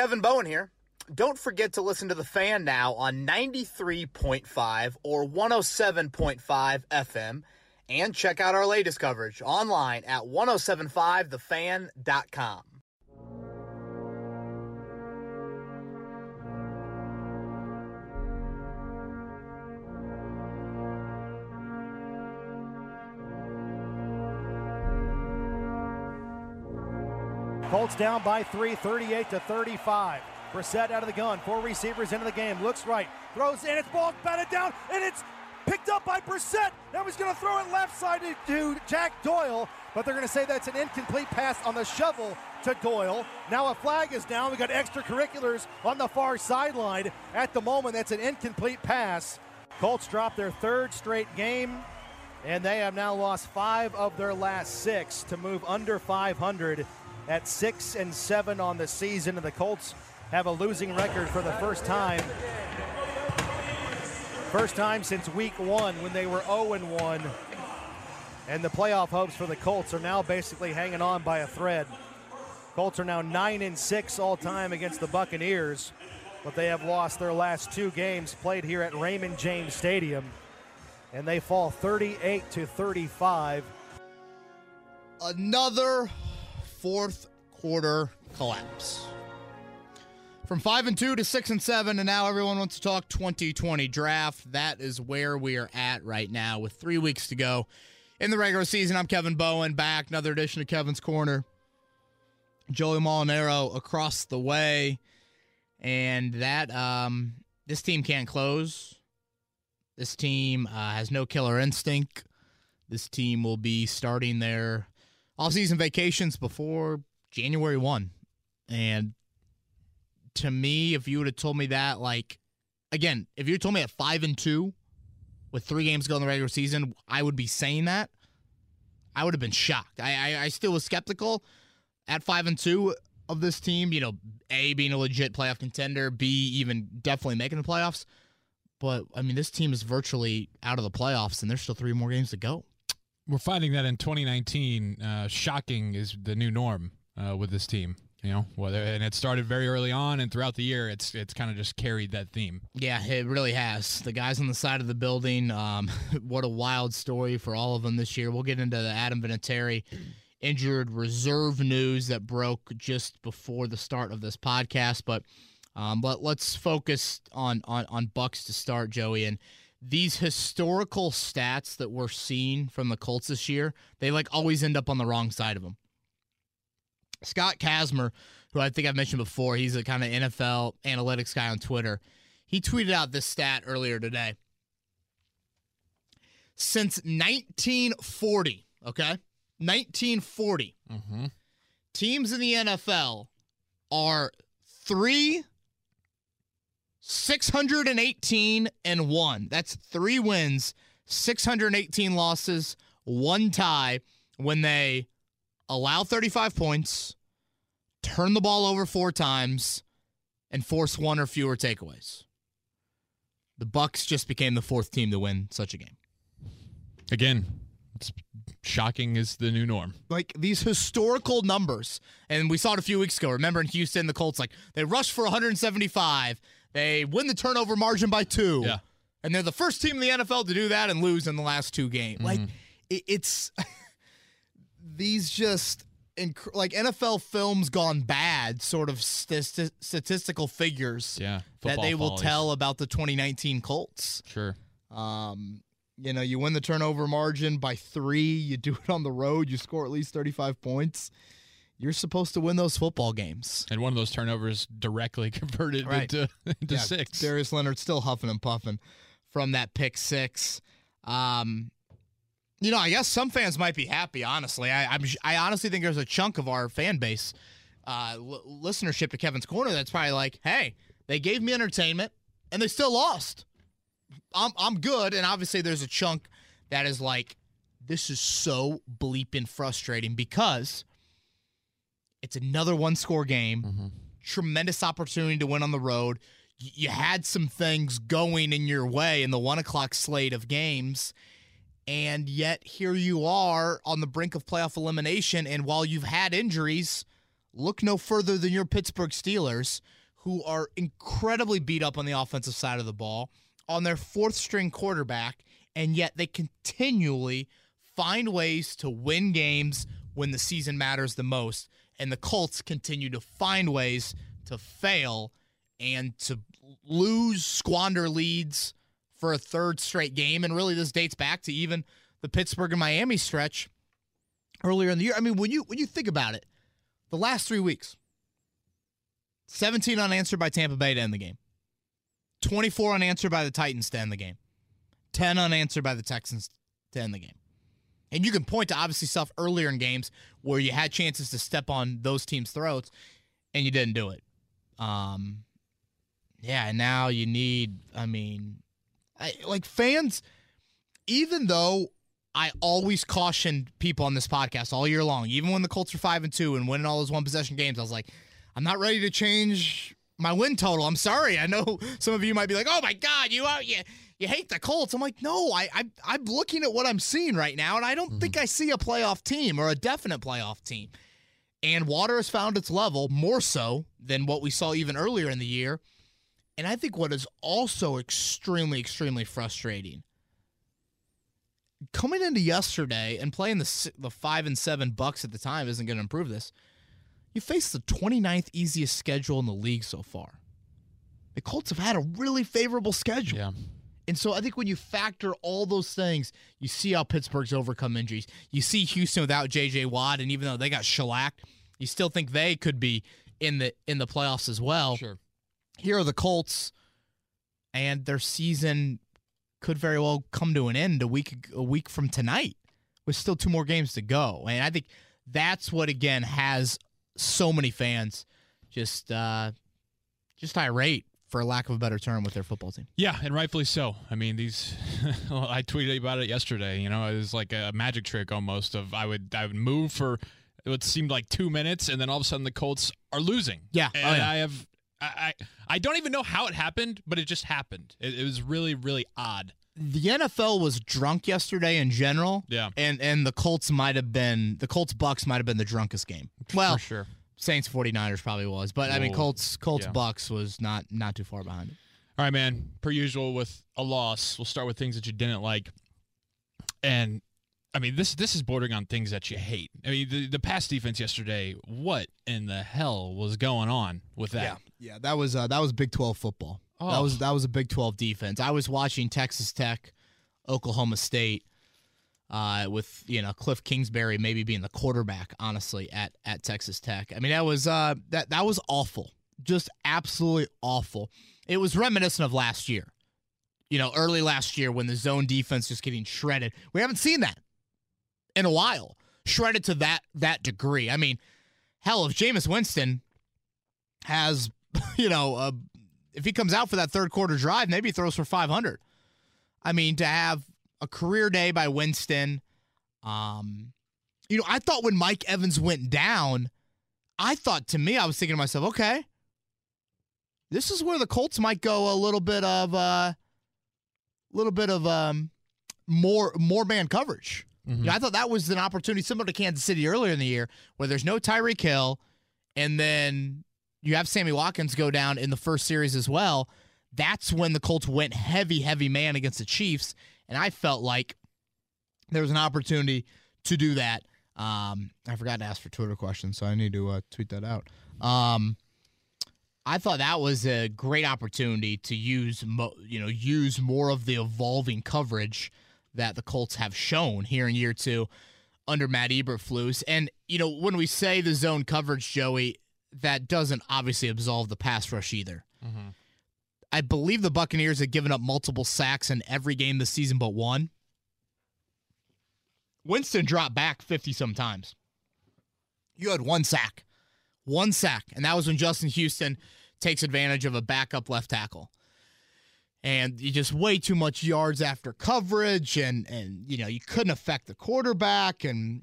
Kevin Bowen here. Don't forget to listen to The Fan now on 93.5 or 107.5 FM and check out our latest coverage online at 1075thefan.com. Colts down by three, 38 to 35. Brissett out of the gun, four receivers into the game, looks right, throws in, it's ball batted down, and it's picked up by Brissett. Now he's going to throw it left side to Jack Doyle, but they're going to say that's an incomplete pass on the shovel to Doyle. Now a flag is down. We got extracurriculars on the far sideline. At the moment, that's an incomplete pass. Colts drop their third straight game, and they have now lost five of their last six to move under 500 at six and seven on the season, and the Colts have a losing record for the first time. First time since week one when they were 0 and 1. And the playoff hopes for the Colts are now basically hanging on by a thread. Colts are now 9 and 6 all time against the Buccaneers, but they have lost their last two games played here at Raymond James Stadium. And they fall 38 to 35. Another fourth quarter collapse. From five and two to six and seven, and now everyone wants to talk 2020 draft. That is where we are at right now, with three weeks to go in the regular season. I'm Kevin Bowen, back another edition of Kevin's Corner. Joey Molinaro across the way, and that um, this team can't close. This team uh, has no killer instinct. This team will be starting their off-season vacations before January one, and to me, if you would have told me that, like, again, if you told me at five and two with three games to go in the regular season, I would be saying that. I would have been shocked. I, I, I still was skeptical at five and two of this team. You know, A being a legit playoff contender, B even definitely making the playoffs. But I mean, this team is virtually out of the playoffs, and there's still three more games to go. We're finding that in 2019, uh, shocking is the new norm uh, with this team. You know, whether and it started very early on, and throughout the year, it's it's kind of just carried that theme. Yeah, it really has. The guys on the side of the building. Um, what a wild story for all of them this year. We'll get into the Adam Vinatieri injured reserve news that broke just before the start of this podcast, but um, but let's focus on on on Bucs to start, Joey, and these historical stats that we're seeing from the Colts this year. They like always end up on the wrong side of them. Scott Kacsmar, who I think I've mentioned before, he's a kind of NFL analytics guy on Twitter. He tweeted out this stat earlier today. Since 1940, okay? 1940, mm-hmm. teams in the NFL are three, 618 and one. That's three wins, 618 losses, one tie when they allow 35 points, turn the ball over four times, and force one or fewer takeaways. The Bucs just became the fourth team to win such a game. Again, it's shocking is the new norm. Like these historical numbers, and we saw it a few weeks ago. Remember in Houston, the Colts like they rushed for 175, they win the turnover margin by two, yeah, and they're the first team in the NFL to do that and lose in the last two games. Mm-hmm. Like it, it's these just inc- like NFL films gone bad sort of st- statistical figures yeah, that they will tell about the 2019 Colts. Sure. Um, you know, you win the turnover margin by three, you do it on the road, you score at least 35 points. You're supposed to win those football games. And one of those turnovers directly converted right. into, into yeah, six. Darius Leonard still huffing and puffing from that pick six. Um, you know, I guess some fans might be happy. Honestly, I I'm, i honestly think there's a chunk of our fan base, uh, l- listenership to Kevin's Corner that's probably like, "Hey, they gave me entertainment and they still lost. I'm I'm good." And obviously, there's a chunk that is like, "This is so bleeping frustrating because it's another one score game, mm-hmm. tremendous opportunity to win on the road." You had some things going in your way in the one o'clock slate of games and yet here you are on the brink of playoff elimination. And while you've had injuries, look no further than your Pittsburgh Steelers, who are incredibly beat up on the offensive side of the ball, on their fourth string quarterback, and yet they continually find ways to win games when the season matters the most. And the Colts continue to find ways to fail and to lose, squander leads for a third straight game. And really, this dates back to even the Pittsburgh and Miami stretch earlier in the year. I mean, when you when you think about it, the last three weeks, 17 unanswered by Tampa Bay to end the game, 24 unanswered by the Titans to end the game, 10 unanswered by the Texans to end the game. And you can point to obviously stuff earlier in games where you had chances to step on those teams' throats and you didn't do it. Um, yeah, and now you need, I mean, I, like fans, even though I always cautioned people on this podcast all year long, even when the Colts are five and two and winning all those one possession games, I was like, I'm not ready to change my win total. I'm sorry. I know some of you might be like, "Oh my God, you out you you hate the Colts." I'm like, no, I, I I'm looking at what I'm seeing right now, and I don't mm-hmm. think I see a playoff team or a definite playoff team. And water has found its level more so than what we saw even earlier in the year. And I think what is also extremely, extremely frustrating coming into yesterday and playing the the five and seven Bucs at the time isn't going to improve this. You face the 29th easiest schedule in the league so far. The Colts have had a really favorable schedule. Yeah. And so I think when you factor all those things, you see how Pittsburgh's overcome injuries. You see Houston without JJ Watt, and even though they got shellacked, you still think they could be in the in the playoffs as well. Sure. Here are the Colts, and their season could very well come to an end a week a week from tonight, with still two more games to go. And I think that's what again has so many fans just uh, just irate for lack of a better term with their football team. Yeah, and rightfully so. I mean, these well, I tweeted about it yesterday, you know, it was like a magic trick almost of I would I would move for it seemed like 2 minutes and then all of a sudden the Colts are losing. Yeah. And oh, yeah. I have I, I don't even know how it happened, but it just happened. It, it was really really odd. The NFL was drunk yesterday in general. Yeah. And and the Colts might have been the Colts Bucs might have been the drunkest game. Well, For sure. Saints 49ers probably was, but. I mean Colts Colts yeah. Bucs was not not too far behind it. All right, man. Per usual with a loss, we'll start with things that you didn't like. And I mean, this this is bordering on things that you hate. I mean, the, the pass defense yesterday. What in the hell was going on with that? Yeah, yeah, that was uh, that was Big Twelve football. Oh. That was that was a Big Twelve defense. I was watching Texas Tech, Oklahoma State, uh, with you know Cliff Kingsbury maybe being the quarterback. Honestly, at at Texas Tech. I mean, that was uh, that that was awful. Just absolutely awful. It was reminiscent of last year. You know, early last year when the zone defense just getting shredded. We haven't seen that in a while, shredded to that that degree. I mean, hell, if Jameis Winston has, you know, uh, if he comes out for that third quarter drive, maybe he throws for 500. I mean, to have a career day by Winston, um, you know, I thought when Mike Evans went down, I thought to me, I was thinking to myself, okay, this is where the Colts might go a little bit of a uh, little bit of um, more more man coverage. Mm-hmm. I thought that was an opportunity similar to Kansas City earlier in the year, where there's no Tyreek Hill, and then you have Sammy Watkins go down in the first series as well. That's when the Colts went heavy, heavy man against the Chiefs, and I felt like there was an opportunity to do that. Um, I forgot to ask for Twitter questions, so I need to uh, tweet that out. Um, I thought that was a great opportunity to use, mo- you know, use more of the evolving coverage that the Colts have shown here in year two under Matt Eberflus. And, you know, when we say the zone coverage, Joey, that doesn't obviously absolve the pass rush either. Mm-hmm. I believe the Buccaneers have given up multiple sacks in every game this season but one. Winston dropped back 50 sometimes. You had one sack. One sack. And that was when Justin Houston takes advantage of a backup left tackle and you just way too much yards after coverage and and you know you couldn't affect the quarterback and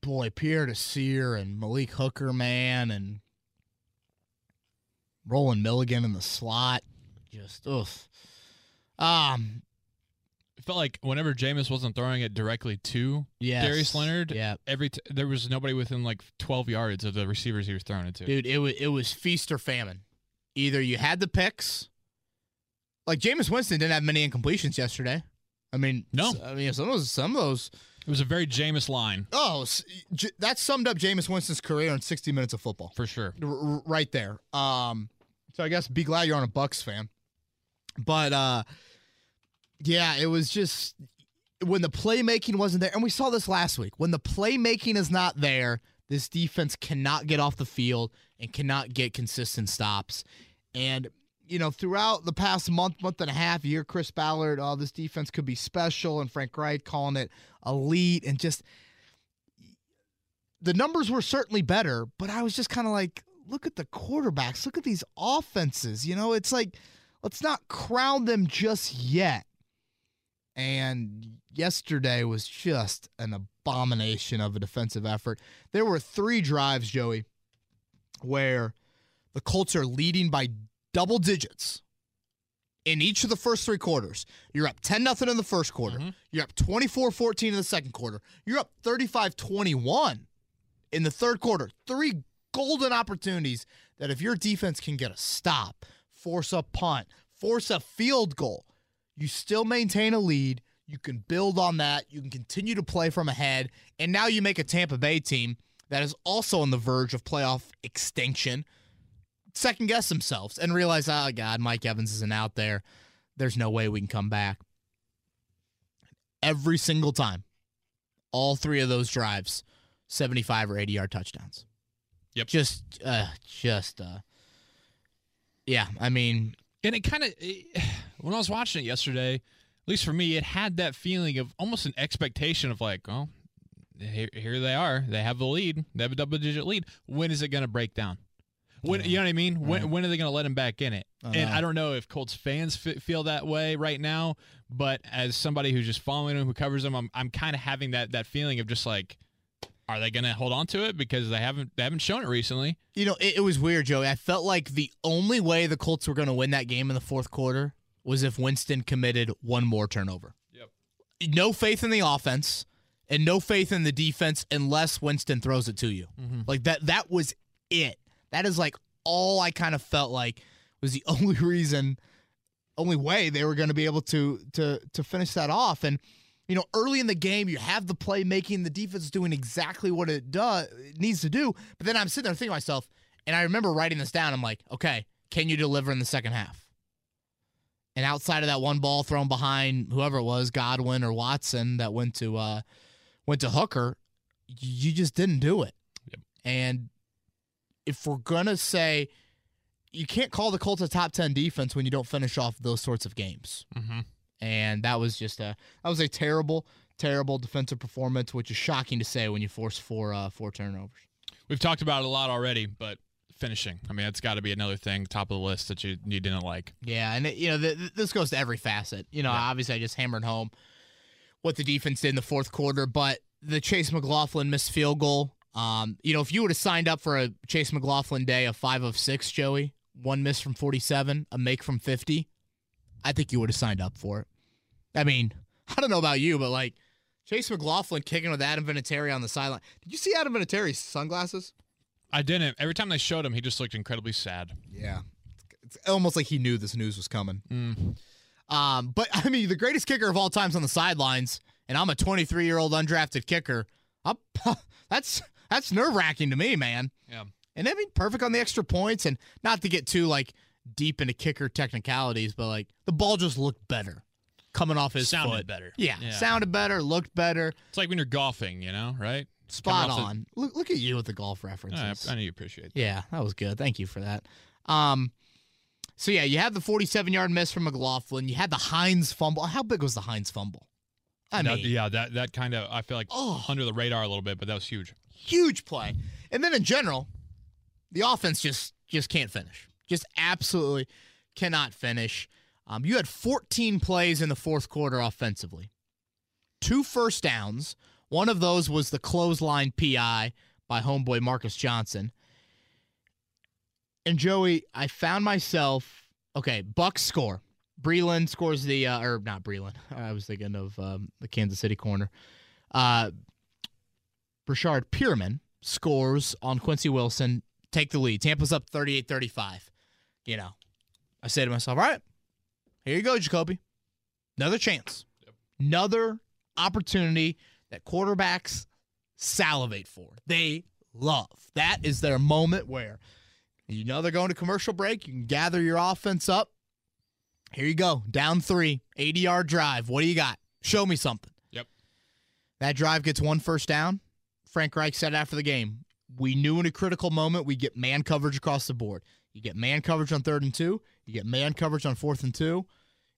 boy Pierre Desir and Malik Hooker man and Rolan Milligan in the slot just ugh. um it felt like whenever Jameis wasn't throwing it directly to Yes. Darius Leonard, Yeah. every t- there was nobody within like 12 yards of the receivers he was throwing it to. Dude, it was it was feast or famine. Either you had the picks, like Jameis Winston didn't have many incompletions yesterday. I mean, No. I mean some of those, some of those. It was a very Jameis line Oh, that summed up Jameis Winston's career in 60 minutes of football, for sure. R- r- right there. Um, so I guess be glad you're on a Bucs fan, but uh, yeah, it was just when the playmaking wasn't there, and we saw this last week. When the playmaking is not there, this defense cannot get off the field and cannot get consistent stops. And you know, throughout the past month, month and a half, year, Chris Ballard, oh, this defense could be special, and Frank Reich calling it elite, and just the numbers were certainly better, but I was just kind of like, look at the quarterbacks, look at these offenses. You know, it's like, let's not crown them just yet. And yesterday was just an abomination of a defensive effort. There were three drives, Joey, where the Colts are leading by double digits in each of the first three quarters. You're up 10 nothing in the first quarter. Mhm. You're up 24-14 in the second quarter. You're up 35-21 in the third quarter. Three golden opportunities that if your defense can get a stop, force a punt, force a field goal, you still maintain a lead. You can build on that. You can continue to play from ahead. And now you make a Tampa Bay team that is also on the verge of playoff extinction second guess themselves and realize, oh, God, Mike Evans isn't out there. There's no way we can come back. Every single time, all three of those drives, 75 or 80 yard touchdowns. Yep. Just, uh, just, uh, yeah, I mean, And it kind of, when I was watching it yesterday, at least for me, it had that feeling of almost an expectation of like, oh, here, here they are. They have the lead. They have a double digit lead. When is it going to break down? When you know what I mean? When Right. when are they going to let him back in it? I and. I don't know if Colts fans f- feel that way right now, but as somebody who's just following him, who covers them, I'm I'm kind of having that that feeling of just like, are they going to hold on to it because they haven't they haven't shown it recently? You know, it, it was weird, Joey. I felt like the only way the Colts were going to win that game in the fourth quarter was if Winston committed one more turnover. Yep. No faith in the offense and no faith in the defense unless Winston throws it to you. Mm-hmm. Like that that was it. That is like all I kind of felt like was the only reason only way they were going to be able to to to finish that off and you know, early in the game, you have the play making, the defense doing exactly what it does it needs to do. But then I'm sitting there thinking to myself, and I remember writing this down. I'm like, okay, can you deliver in the second half? And outside of that one ball thrown behind whoever it was, Godwin or Watson, that went to uh went to Hooker, you just didn't do it. Yep. And if we're gonna say you can't call the Colts a top ten defense when you don't finish off those sorts of games Mm-hmm. and that was just a that was a terrible, terrible defensive performance, which is shocking to say when you force four uh, four turnovers. We've talked about it a lot already, but finishing. I mean, it's got to be another thing top of the list that you you didn't like. Yeah, and it, you know th- th- this goes to every facet. You know, Yeah. obviously I just hammered home what the defense did in the fourth quarter, but the Chase McLaughlin missed field goal. Um, you know, if you would have signed up for a Chase McLaughlin day of five of six, Joey, one miss from forty-seven, a make from fifty, I think you would have signed up for it. I mean, I don't know about you, but like Chase McLaughlin kicking with Adam Vinatieri on the sideline. Did you see Adam Vinatieri's sunglasses? I didn't. Every time they showed him, he just looked incredibly sad. Yeah. It's almost like he knew this news was coming. Mm. Um, but I mean, the greatest kicker of all times on the sidelines, and I'm a 23 year old undrafted kicker. Up, that's that's nerve wracking to me, man. Yeah. And I mean, perfect on the extra points, and not to get too like deep into kicker technicalities, but like the ball just looked better coming off his Sounded foot. better. Yeah, Yeah. sounded better, looked better, It's like when you're golfing, you know, right? spot off the- on. Look, look at you with the golf I, references. I know you appreciate. That. Yeah, that was good. Thank you for that. Um, so yeah, you had the 47 yard miss from McLaughlin. You had the Hines fumble. How big was the Hines fumble? I That- mean, yeah, that that kind of I feel like Oh. under the radar a little bit, but that was huge. Huge play. And then in general, the offense just just can't finish. Just absolutely cannot finish. Um, you had 14 plays in the fourth quarter offensively. Two first downs. One of those was the clothesline PI by homeboy Marcus Johnson. And Joey, I found myself okay. Bucs score. Breeland scores the uh, or not Breeland. I was thinking of um, the Kansas City corner. Uh, Breshad Perriman scores on Quincy Wilson, take the lead. Tampa's up 38-35. You know, I say to myself, all right, here you go, Jacoby. Another chance. Another opportunity that quarterbacks salivate for. They love. That is their moment where you know they're going to commercial break. You can gather your offense up. Here you go. Down three, 80 yard drive. What do you got? Show me something. Yep. That drive gets one first down. Frank Reich said after the game, we knew in a critical moment we get man coverage across the board. You get man coverage on third and two. You get man coverage on fourth and two.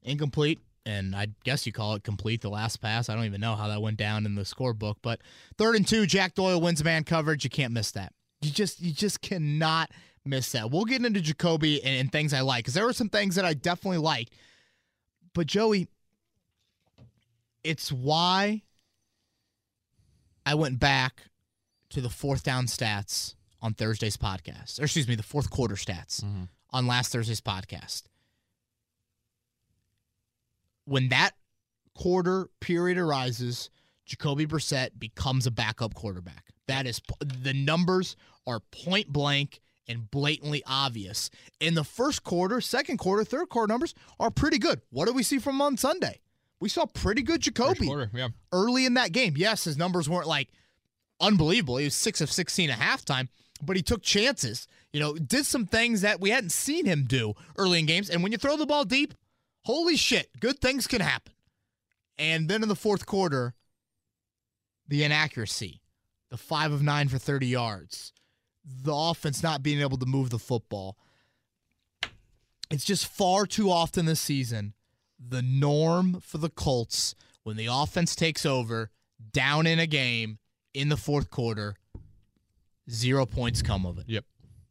Incomplete. And I guess you call it complete the last pass. I don't even know how that went down in the scorebook. But third and two, Jack Doyle wins man coverage. You can't miss that. You just you just cannot miss that. We'll get into Jacoby and, and things I like because there were some things that I definitely liked. But Joey, it's why I went back to the fourth down stats on Thursday's podcast, or excuse me, the fourth quarter stats mm-hmm. on last Thursday's podcast. When that quarter period arises, Jacoby Brissett becomes a backup quarterback. That is the numbers are point blank and blatantly obvious. In the first quarter, second quarter, third quarter numbers are pretty good. What do we see from on Sunday? We saw pretty good Jacoby quarter, yeah. early in that game. Yes, his numbers weren't like unbelievable. He was six of 16 at halftime, but he took chances. You know, did some things that we hadn't seen him do early in games. And when you throw the ball deep, holy shit, good things can happen. And then in the fourth quarter, the inaccuracy, the five of nine for 30 yards, the offense not being able to move the football. It's just far too often this season the norm for the Colts when the offense takes over down in a game in the fourth quarter, zero points come of it. Yep.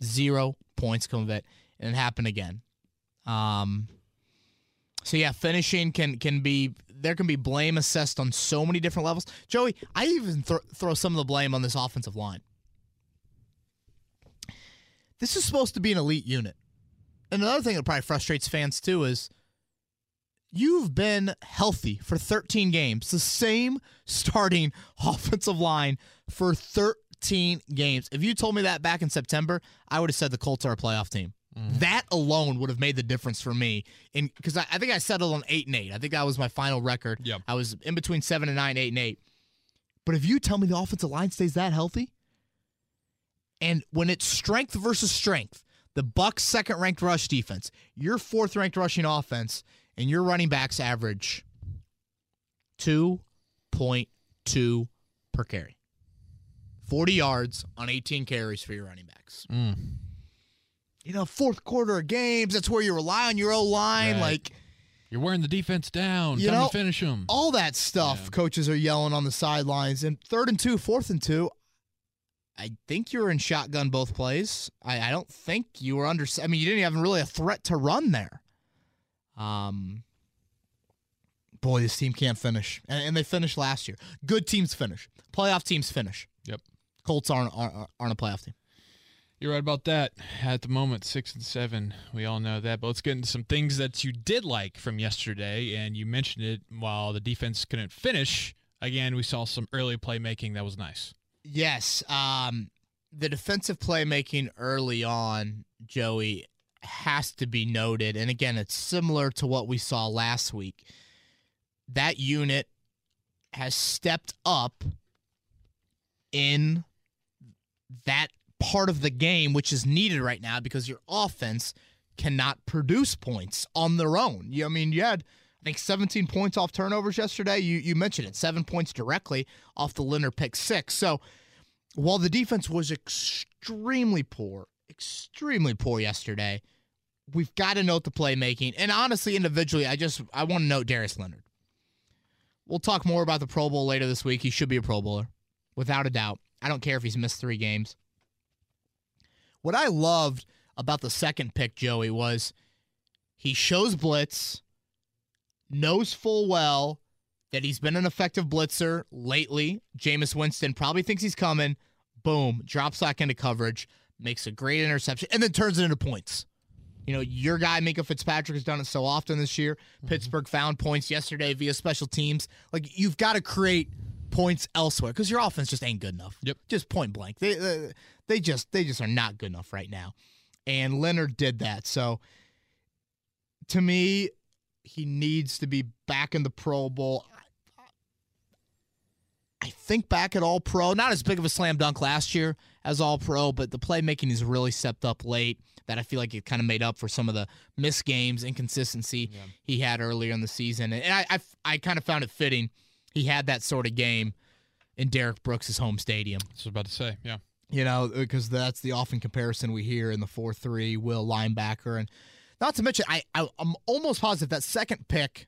Zero points come of it. And it happened again. Um so yeah, finishing can can be there can be blame assessed on so many different levels. Joey, I even thro- throw some of the blame on this offensive line. This is supposed to be an elite unit. And another thing that probably frustrates fans too is you've been healthy for 13 games, the same starting offensive line for 13 games. If you told me that back in September, I would have said the Colts are a playoff team. Mm-hmm. That alone would have made the difference for me. In because I, I think I settled on eight and eight. I think that was my final record. Yep. I was in between seven and nine, eight and eight. But if you tell me the offensive line stays that healthy, and when it's strength versus strength, the Bucs second ranked rush defense, your fourth ranked rushing offense, and your running backs average 2.2 per carry. 40 yards on 18 carries for your running backs. Mm. You know, fourth quarter of games, that's where you rely on your O line. Right. Like, You're wearing the defense down. You Time know, to finish them. all that stuff Yeah. coaches are yelling on the sidelines. And third and two, fourth and two, I think you were in shotgun both plays. I, I don't think you were under. I mean, you didn't have really a threat to run there. Um, boy, this team can't finish, and, and they finished last year. Good teams finish. Playoff teams finish. Yep. Colts aren't aren't, aren't a playoff team. You're right about that. At the moment, six and seven. We all know that. But let's get into some things that you did like from yesterday. And you mentioned it while the defense couldn't finish. Again, we saw some early playmaking that was nice. Yes. Um, the defensive playmaking early on, Joey, has to be noted. And again, it's similar to what we saw last week. That unit has stepped up in that part of the game, which is needed right now because your offense cannot produce points on their own. I mean, you had I think 17 points off turnovers yesterday. You you mentioned it, seven points directly off the Leonard pick six. So while the defense was extremely poor, extremely poor yesterday, we've got to note the playmaking. And honestly, individually, I just I want to note Darius Leonard. We'll talk more about the Pro Bowl later this week. He should be a Pro Bowler, without a doubt. I don't care if he's missed three games. What I loved about the second pick, Joey, was he shows blitz, knows full well that he's been an effective blitzer lately. Jameis Winston probably thinks he's coming. Boom, drops back into coverage, makes a great interception, and then turns it into points. You know, your guy Minkah Fitzpatrick has done it so often this year. Mm-hmm. Pittsburgh found points yesterday via special teams. Like you've got to create points elsewhere because your offense just ain't good enough. Yep. Just point blank. They, they they just they just are not good enough right now. And Leonard did that. So to me, he needs to be back in the Pro Bowl. I think back at All Pro, not as big of a slam dunk last year as All Pro, but the playmaking has really stepped up late. That I feel like it kind of made up for some of the missed games, inconsistency he had earlier in the season, and I I, I kind of found it fitting he had that sort of game in Derrick Brooks' home stadium. I was about to say, yeah. You know, uh, because that's the often comparison we hear in the four three Will linebacker, and not to mention, I, I I'm almost positive that second pick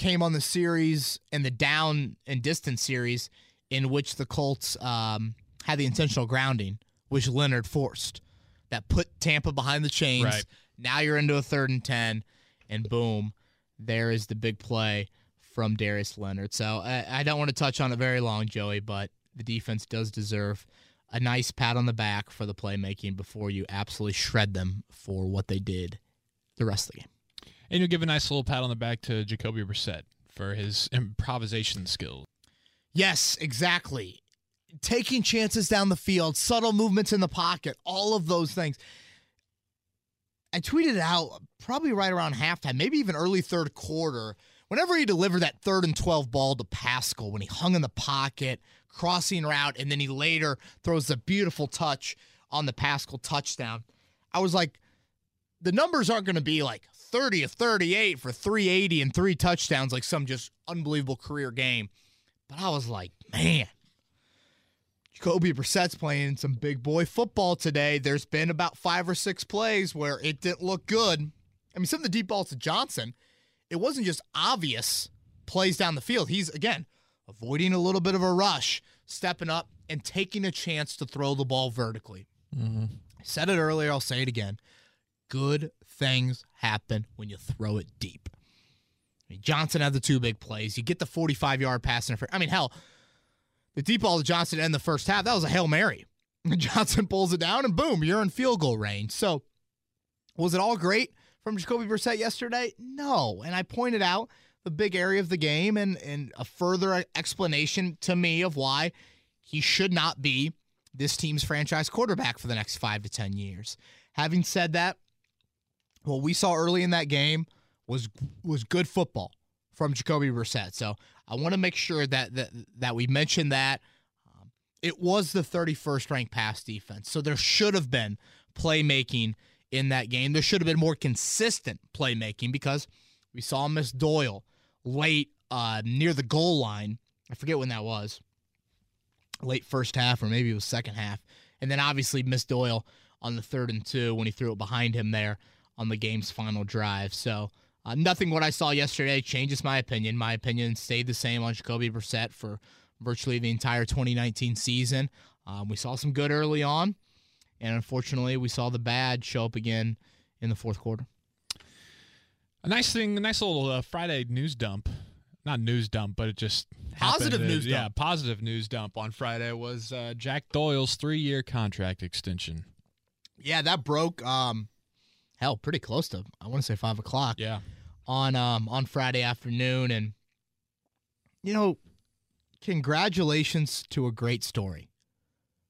came on the series in the down and distance series in which the Colts um, had the intentional grounding, which Leonard forced. That put Tampa behind the chains. Right. Now you're into a third and ten, and boom, there is the big play from Darius Leonard. So I, I don't want to touch on it very long, Joey, but the defense does deserve a nice pat on the back for the playmaking before you absolutely shred them for what they did the rest of the game. And you'll give a nice little pat on the back to Jacoby Brissett for his improvisation skills. Yes, exactly. Taking chances down the field, subtle movements in the pocket, all of those things. I tweeted out probably right around halftime, maybe even early third quarter. Whenever he delivered that third and 12 ball to Pascal, when he hung in the pocket, crossing route, and then he later throws the beautiful touch on the Pascal touchdown, I was like, the numbers aren't going to be like 30 of 38 for 380 and three touchdowns, like some just unbelievable career game. But I was like, man, Jacoby Brissett's playing some big boy football today. There's been about five or six plays where it didn't look good. I mean, some of the deep balls to Johnson, it wasn't just obvious plays down the field. He's, again, avoiding a little bit of a rush, stepping up, and taking a chance to throw the ball vertically. I said it earlier, I'll say it again. Good things happen when you throw it deep. I mean, Johnson had the two big plays. You get the 45 yard pass interference. I mean, hell, the deep ball to Johnson in the first half, that was a Hail Mary. Johnson pulls it down, and boom, you're in field goal range. So, was it all great from Jacoby Brissett yesterday? No. And I pointed out the big area of the game and, and a further explanation to me of why he should not be this team's franchise quarterback for the next five to 10 years. Having said that, what we saw early in that game was was good football from Jacoby Brissett. So I want to make sure that that, that we mention that. Um, it was the 31st ranked pass defense. So there should have been playmaking in that game. There should have been more consistent playmaking because we saw Miss Doyle late uh, near the goal line. I forget when that was. Late first half, or maybe it was second half. And then obviously Miss Doyle on the third and two when he threw it behind him there on the game's final drive. So uh, nothing what I saw yesterday changes my opinion. My opinion stayed the same on Jacoby Brissett for virtually the entire 2019 season. Um, we saw some good early on, and unfortunately, we saw the bad show up again in the fourth quarter. A nice thing, a nice little uh, Friday news dump. Not news dump, but it just Positive news Yeah, dump. positive news dump on Friday was uh, Jack Doyle's three-year contract extension. Yeah, that broke. Um, hell, pretty close to I want to say five o'clock. Yeah, on um on Friday afternoon and you know congratulations to a great story.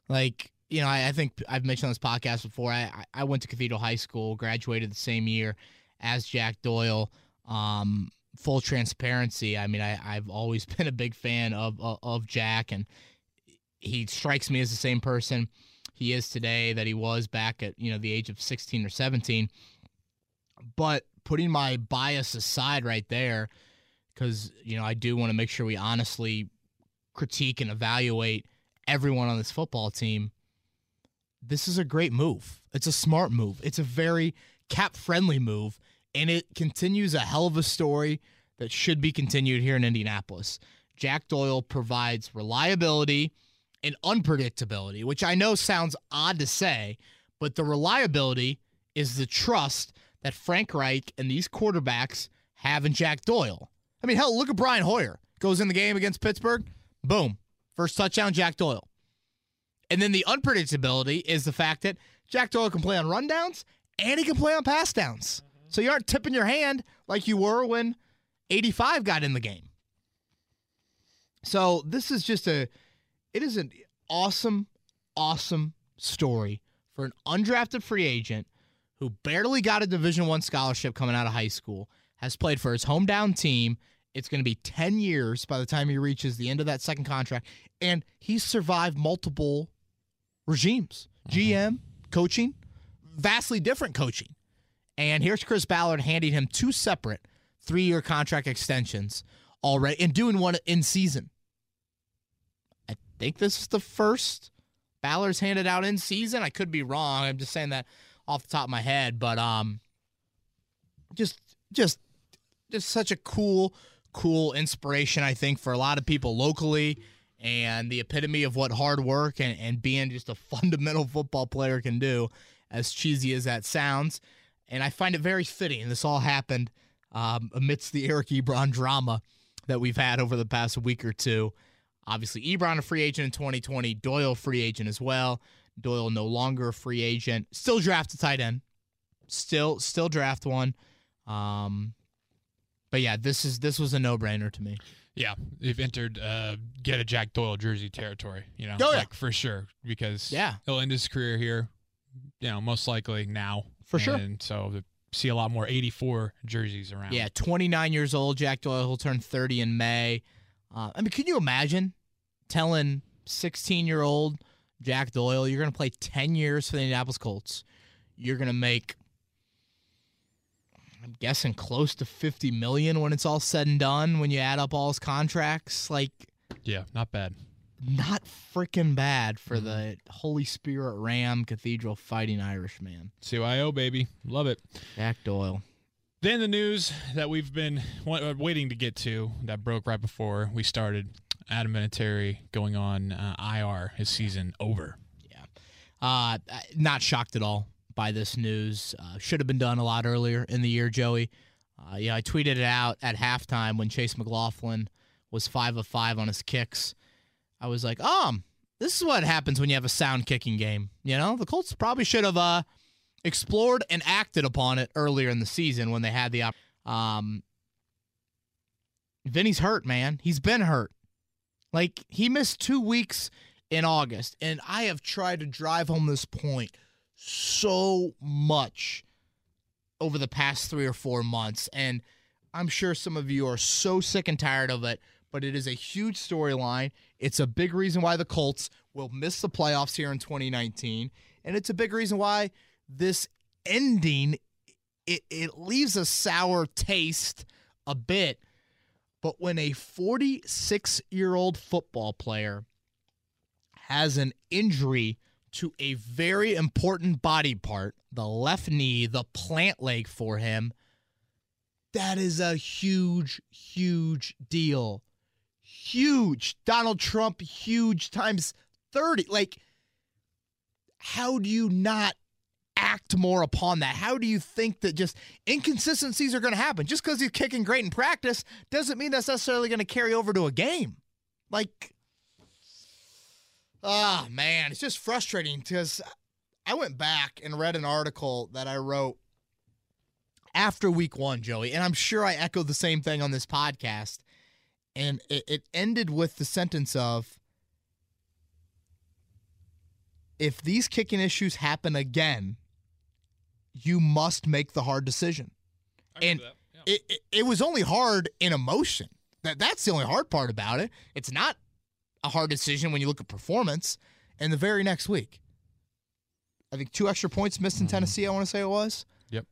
Like you know I, I think I've mentioned on this podcast before I I- went to Cathedral High School graduated the same year as Jack Doyle. Um full transparency I mean I I've always been a big fan of of, of Jack and he strikes me as the same person he is today that he was back at you know the age of 16 or 17 but putting my bias aside right there because you know i do want to make sure we honestly critique and evaluate everyone on this football team. This is a great move. It's a smart move. It's a very cap friendly move and it continues a hell of a story that should be continued here in indianapolis. Jack doyle provides reliability and unpredictability which i know sounds odd to say but the reliability is the trust that Frank Reich and these quarterbacks have in Jack Doyle. I mean, hell, look at Brian Hoyer. Goes in the game against Pittsburgh, boom, first touchdown, Jack Doyle. And then the unpredictability is the fact that Jack Doyle can play on rundowns and he can play on pass downs. So you aren't tipping your hand like you were when 85 got in the game. So this is just a it is an awesome awesome story for an undrafted free agent who barely got a division 1 scholarship coming out of high school, has played for his hometown team. It's going to be 10 years by the time he reaches the end of that second contract and he's survived multiple regimes. Mm-hmm. GM, coaching, vastly different coaching. And here's Chris Ballard handing him two separate three year contract extensions already and doing one in season. I think this is the first Ballard's handed out in season. I could be wrong. I'm just saying that off the top of my head, but um just just just such a cool cool inspiration I think for a lot of people locally and the epitome of what hard work and, and being just a fundamental football player can do, as cheesy as that sounds. And I find it very fitting. This all happened um, amidst the Eric Ebron drama that we've had over the past week or two. Obviously, Ebron a free agent in 2020, Doyle free agent as well. Doyle no longer a free agent, still draft a tight end, still still draft one. Um, but yeah, this is this was a no brainer to me. Yeah, they've entered uh, get a Jack Doyle jersey territory. You know, Oh, yeah. like for sure because Yeah. he'll end his career here. You know, most likely now For sure. And so the, see a lot more '84 jerseys around. Yeah, 29 years old. Jack Doyle will turn 30 in May. Uh, I mean, can you imagine telling 16 year old Jack Doyle you're going to play 10 years for the Indianapolis Colts? You're going to make, I'm guessing, close to 50 million when it's all said and done. When you add up all his contracts, like yeah, not bad. not freaking bad for the Holy Spirit Ram Cathedral Fighting Irishman, CYO baby, love it. Jack Doyle. Then the news that we've been uh, waiting to get to that broke right before we started. Adam Vinatieri going on uh, IR, his season over. Yeah, uh, not shocked at all by this news. Uh, should have been done a lot earlier in the year, Joey. Uh, yeah, I tweeted it out at halftime when Chase McLaughlin was five of five on his kicks. I was like, um, this is what happens when you have a sound kicking game. You know, the Colts probably should have uh explored and acted upon it earlier in the season when they had the op- um. Vinny's hurt, man. He's been hurt. Like he missed two weeks in August. And I have tried to drive home this point so much over the past three or four months. And I'm sure some of you are so sick and tired of it, but it is a huge storyline. It's a big reason why the Colts will miss the playoffs here in 2019. And it's a big reason why this ending it, it leaves a sour taste a bit. But when a 46 year old football player has an injury to a very important body part, the left knee, the plant leg for him, that is a huge, huge deal. Huge. Donald Trump, huge times 30. Like, how do you not act more upon that? How do you think that just inconsistencies are going to happen? Just because he's kicking great in practice doesn't mean that's necessarily going to carry over to a game. Like, Ah, man, it's just frustrating because I went back and read an article that I wrote after week one, Joey, and I'm sure I echoed the same thing on this podcast. And it, it ended with the sentence of if these kicking issues happen again, you must make the hard decision. And it, it, it was only hard in emotion. That that's the only hard part about it. It's not a hard decision when you look at performance. And the very next week, I think two extra points missed in mm-hmm. Tennessee. I want to say it was. Yep.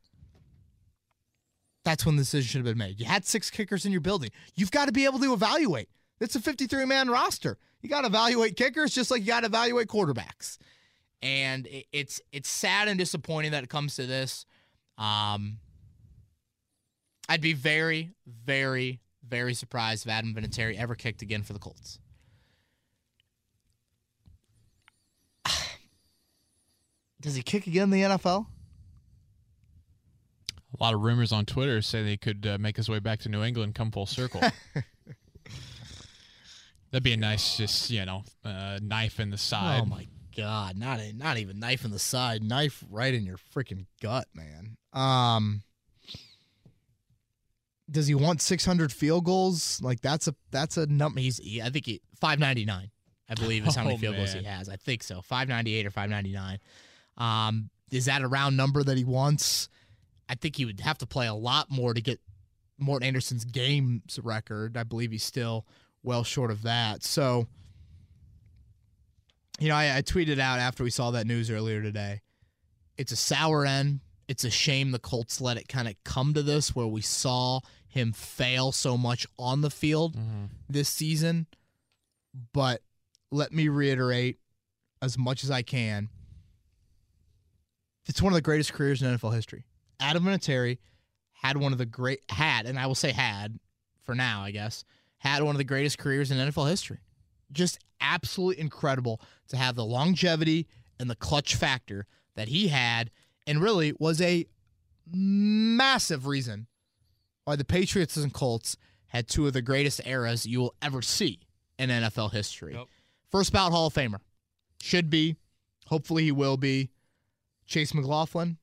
That's when the decision should have been made. You had six kickers in your building. You've got to be able to evaluate. It's a 53 man roster. You got to evaluate kickers just like you got to evaluate quarterbacks. And it- it's it's sad and disappointing that it comes to this. Um, I'd be very, very, very surprised if Adam Vinatieri ever kicked again for the Colts. Does he kick again in the NFL? A lot of rumors on Twitter say they could uh, make his way back to New England, come full circle. That'd be a nice, just you know, uh, knife in the side. Oh my God, not a, not even knife in the side, knife right in your freaking gut, man. Um, does he want 600 field goals? Like that's a that's a number. He's he, I think he 599. I believe is how many Oh, field goals he has. I think so. 598 or 599. Um, is that a round number that he wants? I think he would have to play a lot more to get Morten Andersen's games record. I believe he's still well short of that. So, you know, I, I tweeted out after we saw that news earlier today. It's a sour end. It's a shame the Colts let it kind of come to this where we saw him fail so much on the field mm-hmm. this season. But let me reiterate as much as I can. It's one of the greatest careers in NFL history. Adam Vinatieri had one of the great had, and I will say had for now, I guess, had one of the greatest careers in NFL history. Just absolutely incredible to have the longevity and the clutch factor that he had, and really was a massive reason why the Patriots and Colts had two of the greatest eras you will ever see in NFL history. Yep. First bout Hall of Famer. Should be. Hopefully he will be. Chase McLaughlin.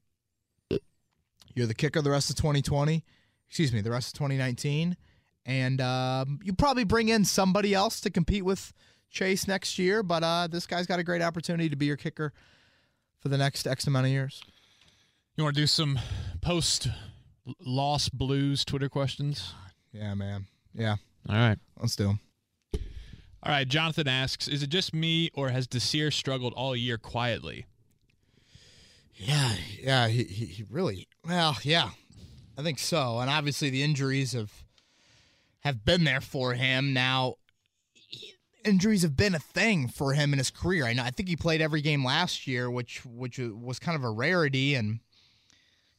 You're the kicker the rest of 2020. Excuse me, the rest of 2019. And um, you probably bring in somebody else to compete with Chase next year, but uh, this guy's got a great opportunity to be your kicker for the next X amount of years. You want to do some post loss blues Twitter questions? Yeah, man. Yeah, All right. let's do them. All right. Jonathan asks Is it just me or has Desir struggled all year quietly? Yeah, yeah, he, he, he really well, yeah, I think so. And obviously, the injuries have have been there for him. Now, injuries have been a thing for him in his career. I know. I think he played every game last year, which which was kind of a rarity. And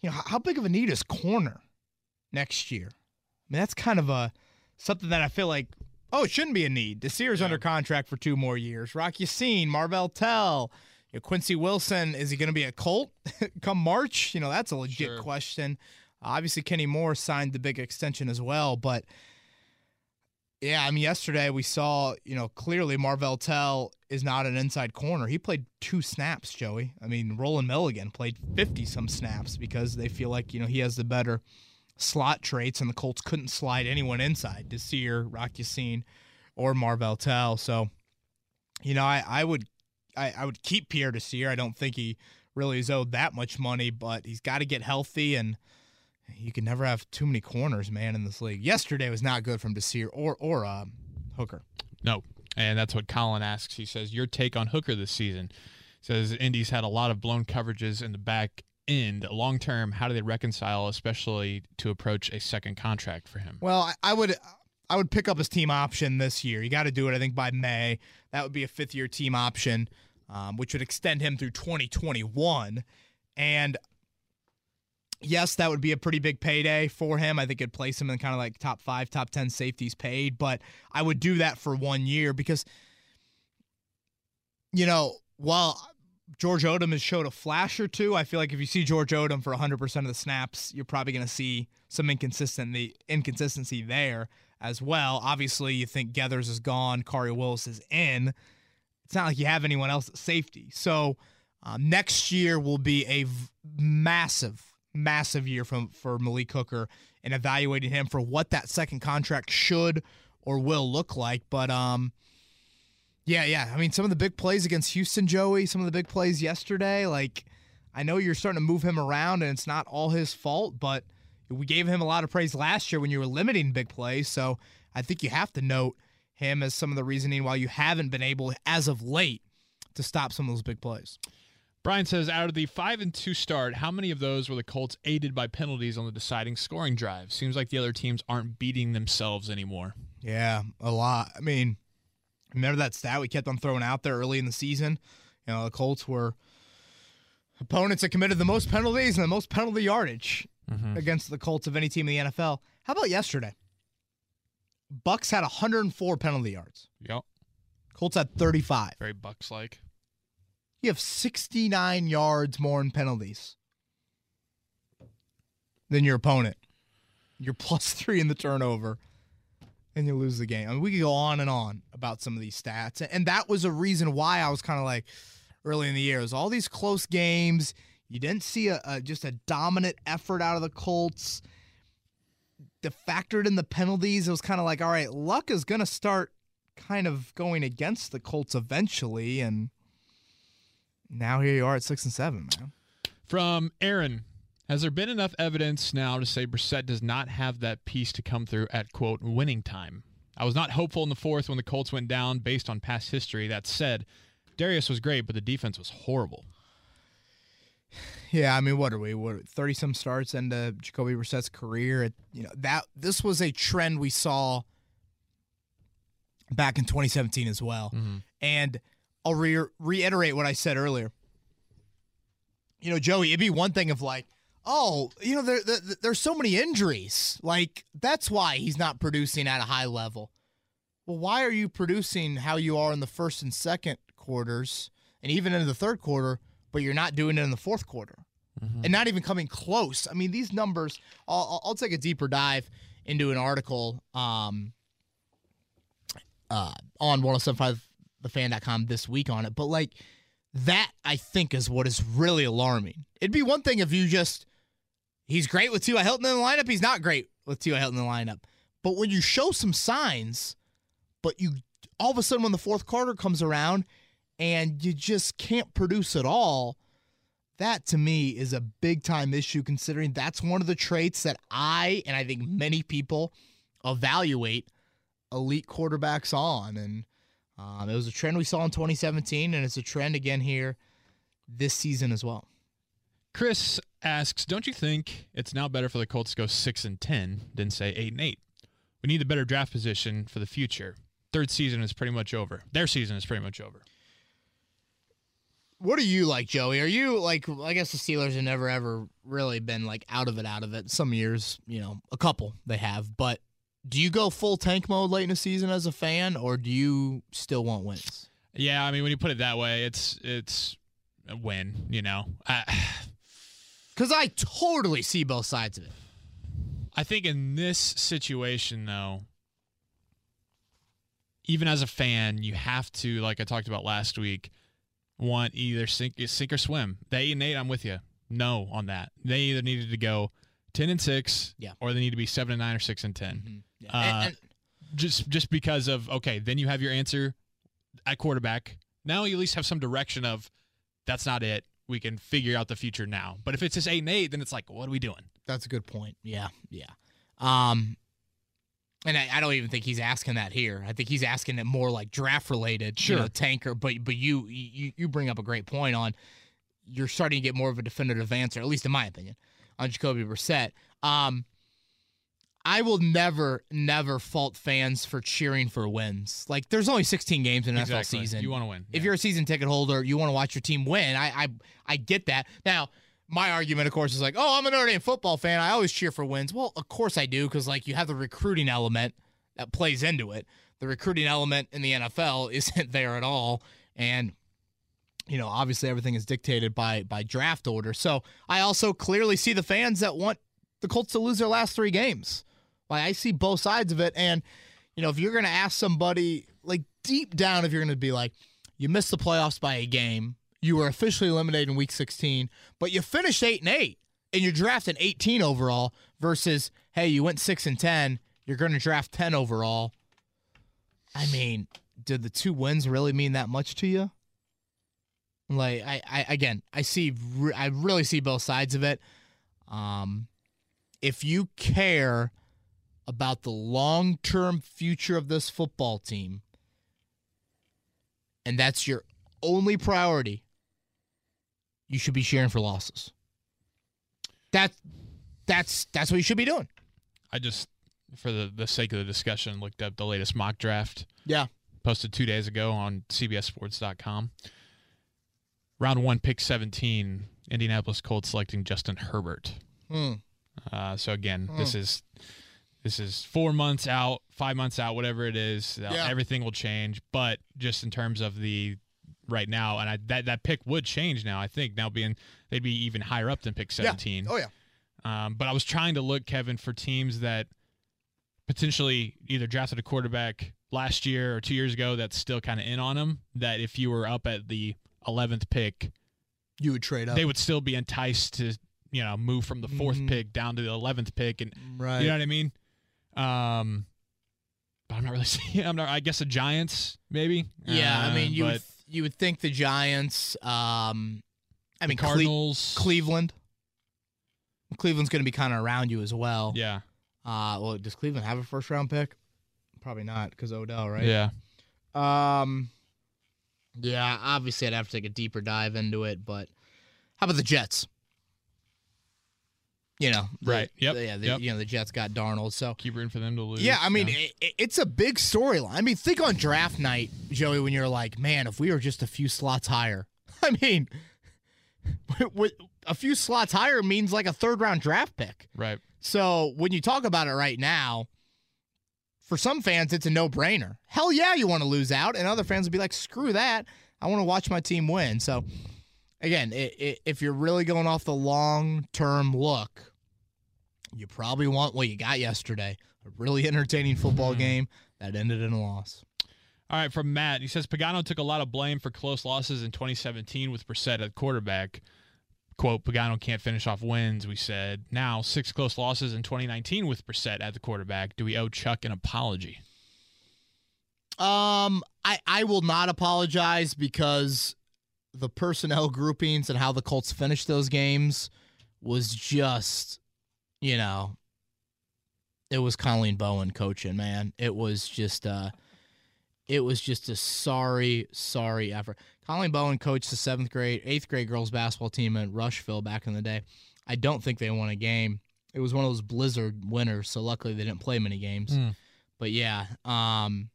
you know, how, big of a need is corner next year? I mean, that's kind of a something that I feel like. Oh, it shouldn't be a need. Desir's under contract for two more years. Rock Ya-Sin, Marvell Tell, you know, Quincy Wilson, is he going to be a Colt come March? You know, that's a legit Sure. question. Obviously, Kenny Moore signed the big extension as well, but yeah, I mean, yesterday we saw, you know, clearly Marvell Tell is not an inside corner. He played two snaps, Joey. I mean, Rolan Milligan played 50 some snaps because they feel like, you know, he has the better slot traits, and the Colts couldn't slide anyone inside, Desir, Rock Ya-Sin, or Marvell Tell. So, you know, I, I would I, I would keep Pierre Desir. I don't think he really is owed that much money, but he's got to get healthy and you can never have too many corners, man, in this league. Yesterday was not good from Desir or or uh, Hooker. No. And that's what Colin asks. He says, Your take on Hooker this season. Says Indy's had a lot of blown coverages in the back end. Long term, how do they reconcile, especially to approach a second contract for him? Well, I, I would I would pick up his team option this year. You got to do it, I think, by May. That would be a fifth year team option, um, which would extend him through 2021. And yes, that would be a pretty big payday for him. I think it'd place him in kind of like top five, top 10 safeties paid. But I would do that for one year because, you know, while George Odum has showed a flash or two. I feel like if you see George Odum for 100% of the snaps, you're probably going to see some inconsistency inconsistency there as well. Obviously, you think Geathers is gone, Khari Willis is in. It's not like you have anyone else at safety. So um, next year will be a v- massive, massive year from for Malik Hooker and evaluating him for what that second contract should or will look like. But um, yeah, yeah. I mean, some of the big plays against Houston, Joey, some of the big plays yesterday, like I know you're starting to move him around and it's not all his fault, but we gave him a lot of praise last year when you were limiting big plays. So I think you have to note him as some of the reasoning why you haven't been able, as of late, to stop some of those big plays. Brian says, out of the five and two start, how many of those were the Colts aided by penalties on the deciding scoring drive? Seems like the other teams aren't beating themselves anymore. Yeah, a lot. I mean, remember that stat we kept on throwing out there early in the season? You know, the Colts were opponents that committed the most penalties and the most penalty yardage mm-hmm. against the Colts of any team in the NFL. How about yesterday? Bucs had 104 penalty yards. Yep. Colts had 35. Very Bucs like. You have 69 yards more in penalties than your opponent. You're plus three in the turnover, and you lose the game. I mean, we could go on and on about some of these stats, and that was a reason why I was kind of like, early in the year. It was all these close games. You didn't see a, a just a dominant effort out of the Colts. The factored in the penalties, it was kind of like, all right, luck is going to start kind of going against the Colts eventually, and now here you are at six and seven, man. From Aaron, has there been enough evidence now to say Brissett does not have that piece to come through at quote winning time? I was not hopeful in the fourth when the Colts went down based on past history. That said, Darius was great, but the defense was horrible. Yeah, I mean, what are we? What thirty some starts into Jacoby Brissett's career? It, you know that this was a trend we saw back in 2017 as well. Mm-hmm. And I'll re- reiterate what I said earlier. You know, Joey, it'd be one thing of like, oh, you know, there, there there's so many injuries, like that's why he's not producing at a high level. Well, why are you producing how you are in the first and second quarters, and even into the third quarter, but you're not doing it in the fourth quarter, and not even coming close? I mean, these numbers. I'll, I'll- take a deeper dive into an article um, uh, on 1075thefan.com this week on it, but like that, I think is what is really alarming. It'd be one thing if you just he's great with T.Y. Hilton in the lineup, he's not great with T.Y. Hilton in the lineup, but when you show some signs but you all of a sudden when the fourth quarter comes around and you just can't produce at all that to me is a big time issue considering that's one of the traits that i and i think many people evaluate elite quarterbacks on and um, it was a trend we saw in 2017 and it's a trend again here this season as well Chris asks, "Don't you think it's now better for the Colts to go six and ten than say eight and eight? We need a better draft position for the future. Third season is pretty much over. Their season is pretty much over. What are you like, Joey? Are you like? I guess the Steelers have never ever really been like out of it, out of it. Some years, you know, a couple they have. But do you go full tank mode late in the season as a fan, or do you still want wins? Yeah, I mean, when you put it that way, it's it's a win. You know, Because I totally see both sides of it. I think in this situation, though, even as a fan, you have to, like I talked about last week, want either sink, sink or swim. They eight and eight, I'm with you. No on that. They either needed to go ten and six, Yeah. or they need to be seven and nine or six and 10 mm-hmm. Yeah. Uh, and, and Just just because of okay, then you have your answer at quarterback. Now you at least have some direction of that's not it. We can figure out the future now. But if it's just eight and eight, then it's like, what are we doing? that's a good point. Yeah, yeah. Um, and I, I don't even think he's asking that here. I think he's asking it more like draft related, you know, Sure. tanker. But but you you you bring up a great point on you're starting to get more of a definitive answer, at least in my opinion, on Jacoby Brissett. Um, I will never never fault fans for cheering for wins. Like there's only 16 games in an NFL Exactly. season. You want to win. If Yeah. you're a season ticket holder, you want to watch your team win. I, I I get that. Now, my argument, of course, is like, oh, I'm a Notre Dame football fan. I always cheer for wins. Well, of course I do, because like you have the recruiting element that plays into it. The recruiting element in the NFL isn't there at all, and you know, obviously everything is dictated by by draft order. So I also clearly see the fans that want the Colts to lose their last three games. Like I see both sides of it, and you know, if you're gonna ask somebody like deep down, if you're gonna be like, you missed the playoffs by a game, you were officially eliminated in Week 16, but you finished eight and eight, and you're drafting 18 overall versus hey, you went six and 10, you're gonna draft 10 overall. I mean, did the two wins really mean that much to you? Like I, I again, I see, I really see both sides of it. Um, if you care about the long-term future of this football team, and that's your only priority, you should be sharing for losses. That, that's that's what you should be doing. I just, for the, the sake of the discussion, looked up the latest mock draft Yeah. posted two days ago on CBSSports.com. Round one, pick 17, Indianapolis Colts selecting Justin Herbert. Hmm. Uh, so again, this is this is four months out, five months out, whatever it is. Yeah. Everything will change, but just in terms of the right now, and I, that that pick would change now. I think now being they'd be even higher up than pick 17. Oh yeah. Um, but I was trying to look, Kevin, for teams that potentially either drafted a quarterback last year or two years ago that's still kind of in on him. That if you were up at the 11th pick, You would trade up. they would still be enticed to, you know, move from the 4th Mhm. pick down to the 11th pick and right. you know what I mean? Um but I'm not really seeing I'm not I guess the Giants maybe. yeah, I Uh, mean, you would, but you would think the Giants. Um, I mean, Cle- Cardinals Cleveland. Cleveland's going to be kind of around you as well. Yeah. Uh, well, does Cleveland have a first round pick? Probably not because Odell, right? Yeah. Um. Yeah, obviously I'd have to take a deeper dive into it, but how about the Jets? You know, the- Right. Yep. the- yeah, the, Yep. you know the Jets got Darnold, so Keep rooting for them to lose. yeah, I mean It, it- it's a big storyline. I mean, think on draft night, Joey, when you're like, man, if we were just a few slots higher. I mean, a few slots higher means like a third round draft pick. right. So when you talk about it right now, for some fans, it's a no brainer. Hell yeah, you want to lose out. And other fans would be like, screw that. I want to watch my team win. So again, i i if you're really going off the long term look, you probably want what you got yesterday a really entertaining football game that ended in a loss. All right, from Matt, he says Pagano took a lot of blame for close losses in 2017 with Brissett at quarterback. Quote, Pagano can't finish off wins, we said. Now, six close losses in 2019 with Brissett at the quarterback. Do we owe Chuck an apology? Um, I I will not apologize because the personnel groupings and how the Colts finished those games was just, you know, it was Colleen Bowen coaching, man. It was just uh it was just a sorry, sorry effort. Colleen Bowen coached the seventh grade, eighth grade girls basketball team at Rushville back in the day. I don't think they won a game. It was one of those blizzard winners, so luckily they didn't play many games. Mm. But yeah, um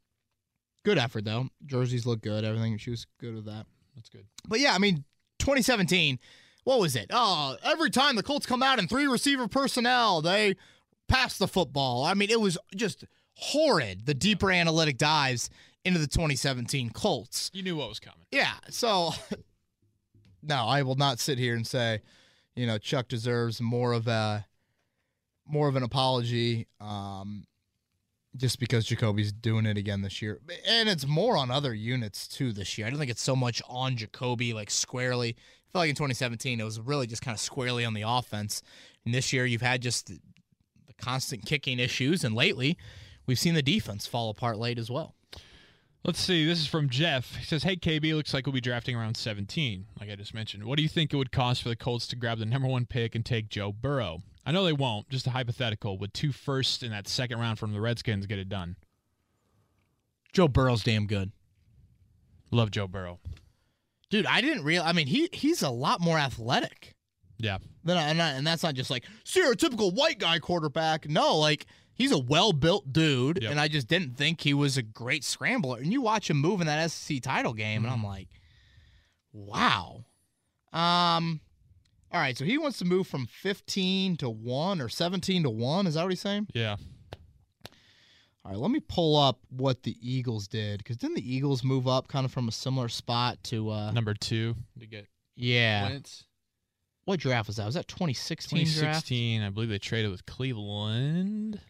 good effort though. Jerseys look good, everything. She was good with that. That's good. But yeah, I mean, 2017, what was it? Oh, every time the Colts come out in three receiver personnel, they pass the football. I mean, it was just horrid, the deeper analytic dives into the 2017 Colts. You knew what was coming. Yeah, so no, I will not sit here and say, you know, Chuck deserves more of a more of an apology um just because Jacoby's doing it again this year. And it's more on other units too this year. I don't think it's so much on Jacoby like squarely. I feel like in 2017 it was really just kind of squarely on the offense. And this year you've had just the, the constant kicking issues and lately we've seen the defense fall apart late as well. Let's see. This is from Jeff. He says, Hey, KB, looks like we'll be drafting around 17, like I just mentioned. What do you think it would cost for the Colts to grab the number one pick and take Joe Burrow? I know they won't, just a hypothetical. Would two firsts in that second round from the Redskins get it done? Joe Burrow's damn good. Love Joe Burrow. Dude, I didn't real. I mean, he he's a lot more athletic Yeah. than and, I, and that's not just like stereotypical white guy quarterback. No, like he's a well built dude, Yep. and I just didn't think he was a great scrambler. And you watch him move in that SEC title game, and I'm like, wow. Um, all right, so he wants to move from 15 to one or 17 to one. Is that what he's saying? Yeah. All right, let me pull up what the Eagles did because didn't the Eagles move up kind of from a similar spot to uh Number two to get yeah. Wentz. What draft was that? Was that 2016, draft? 2016, I believe they traded with Cleveland.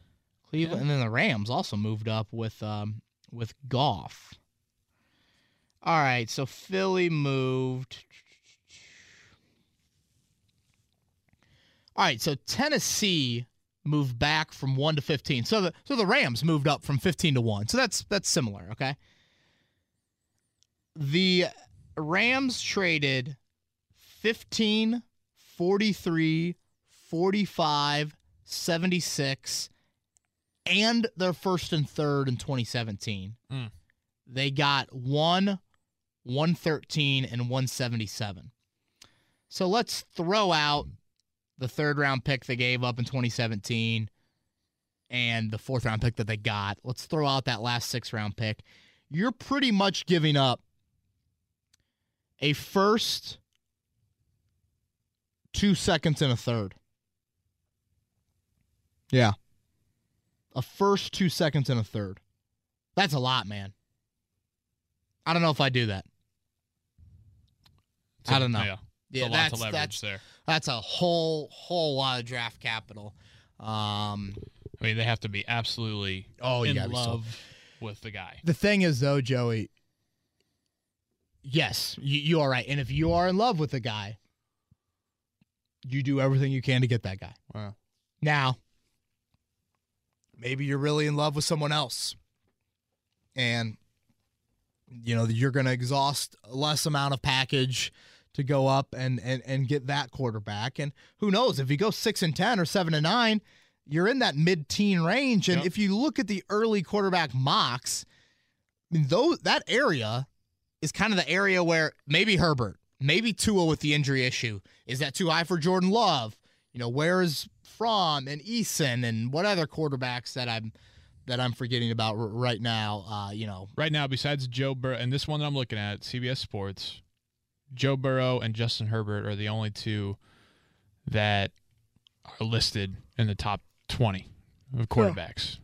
Cleveland, and then the Rams also moved up with um with Goff. All right, so Philly moved. All right, so Tennessee moved back from one to fifteen. So the so the Rams moved up from fifteen to one. So that's that's similar. Okay. The Rams traded 15, 43, 45, 76, and their first and third in 2017. Mm. They got one, 113, and 177. So let's throw out the third round pick they gave up in 2017 and the fourth round pick that they got. Let's throw out that last six round pick. You're pretty much giving up a first, two seconds, and a third. Yeah. A first, two seconds, and a third. That's a lot, man. I don't know if I do that. I don't know. Yeah. Yeah, a lot that's to leverage that's there. That's a whole whole lot of draft capital. Um, I mean, they have to be absolutely oh, in gotta so- love with the guy. The thing is, though, Joey, yes, you, you are right. And if you are in love with a guy, you do everything you can to get that guy. Wow. Now, maybe you're really in love with someone else. And you know, you're going to exhaust less amount of package to go up and and and get that quarterback. And who knows if you go 6 and 10 or 7 and 9, you're in that mid-teen range and Yep. if you look at the early quarterback mocks, I mean, those that area is kind of the area where maybe Herbert, maybe Tua with the injury issue. Is that too high for Jordan Love? You know, where is Fromm and Eason and what other quarterbacks that I'm that I'm forgetting about r- right now? Uh, you know, Right now, besides Joe Burrow, and this one that I'm looking at, CBS Sports, Joe Burrow and Justin Herbert are the only two that are listed in the top 20 of quarterbacks.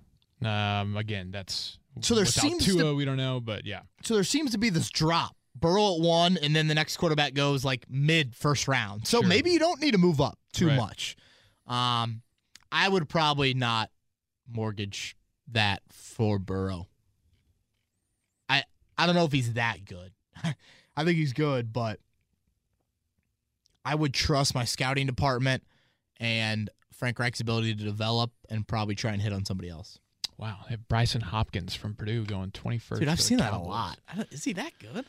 Um, again, that's So there seems Tua, to- we don't know, but yeah, so there seems to be this drop. Burrow at one, and then the next quarterback goes like mid first round. So Sure. maybe you don't need to move up too Right. much. Um, I would probably not mortgage that for Burrow. I I don't know if he's that good. I think he's good, but I would trust my scouting department and Frank Reich's ability to develop and probably try and hit on somebody else. wow. They have Brycen Hopkins from Purdue going 21st. Dude, I've seen that a lot. I don't, is he that good?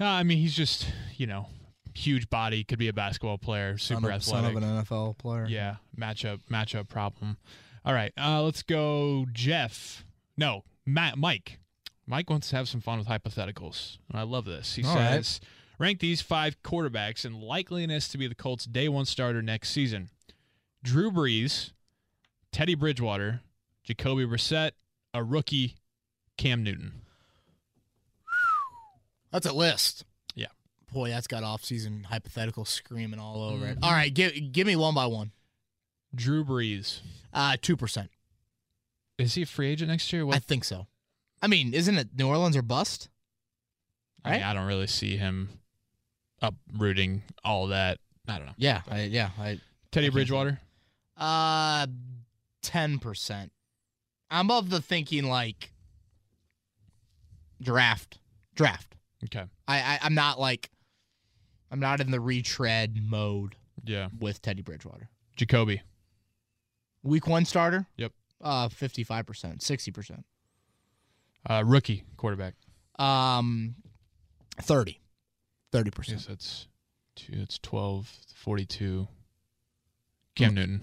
Uh, I mean, he's just, you know, huge body, could be a basketball player, super son of, athletic. Son of an NFL player. Yeah, matchup matchup problem. All right, uh, let's go, Jeff. No, Matt, Mike. Mike wants to have some fun with hypotheticals. And I love this. He All right. says, rank these five quarterbacks in likeliness to be the Colts' day one starter next season: Drew Brees, Teddy Bridgewater, Jacoby Brissett, a rookie, Cam Newton. That's a list. Yeah. Boy, that's got off-season hypothetical screaming all over it. Mhm. All right, give give me one by one. Drew Brees. Uh, two percent. Is he a free agent next year? I think so. I mean, isn't it New Orleans or bust? I, mean, right? I don't really see him uprooting all that. I don't know. Yeah, I, yeah. I Teddy can't Bridgewater. uh, ten percent. I'm of the thinking like draft, draft. Okay. I, I I'm not like I'm not in the retread mode Yeah. with Teddy Bridgewater. Jacoby. Week one starter. Yep. Uh, fifty five percent, sixty percent. Uh, rookie quarterback. Um, 30. 30%. Yes, that's two. That's 12, 42. Cam Newton.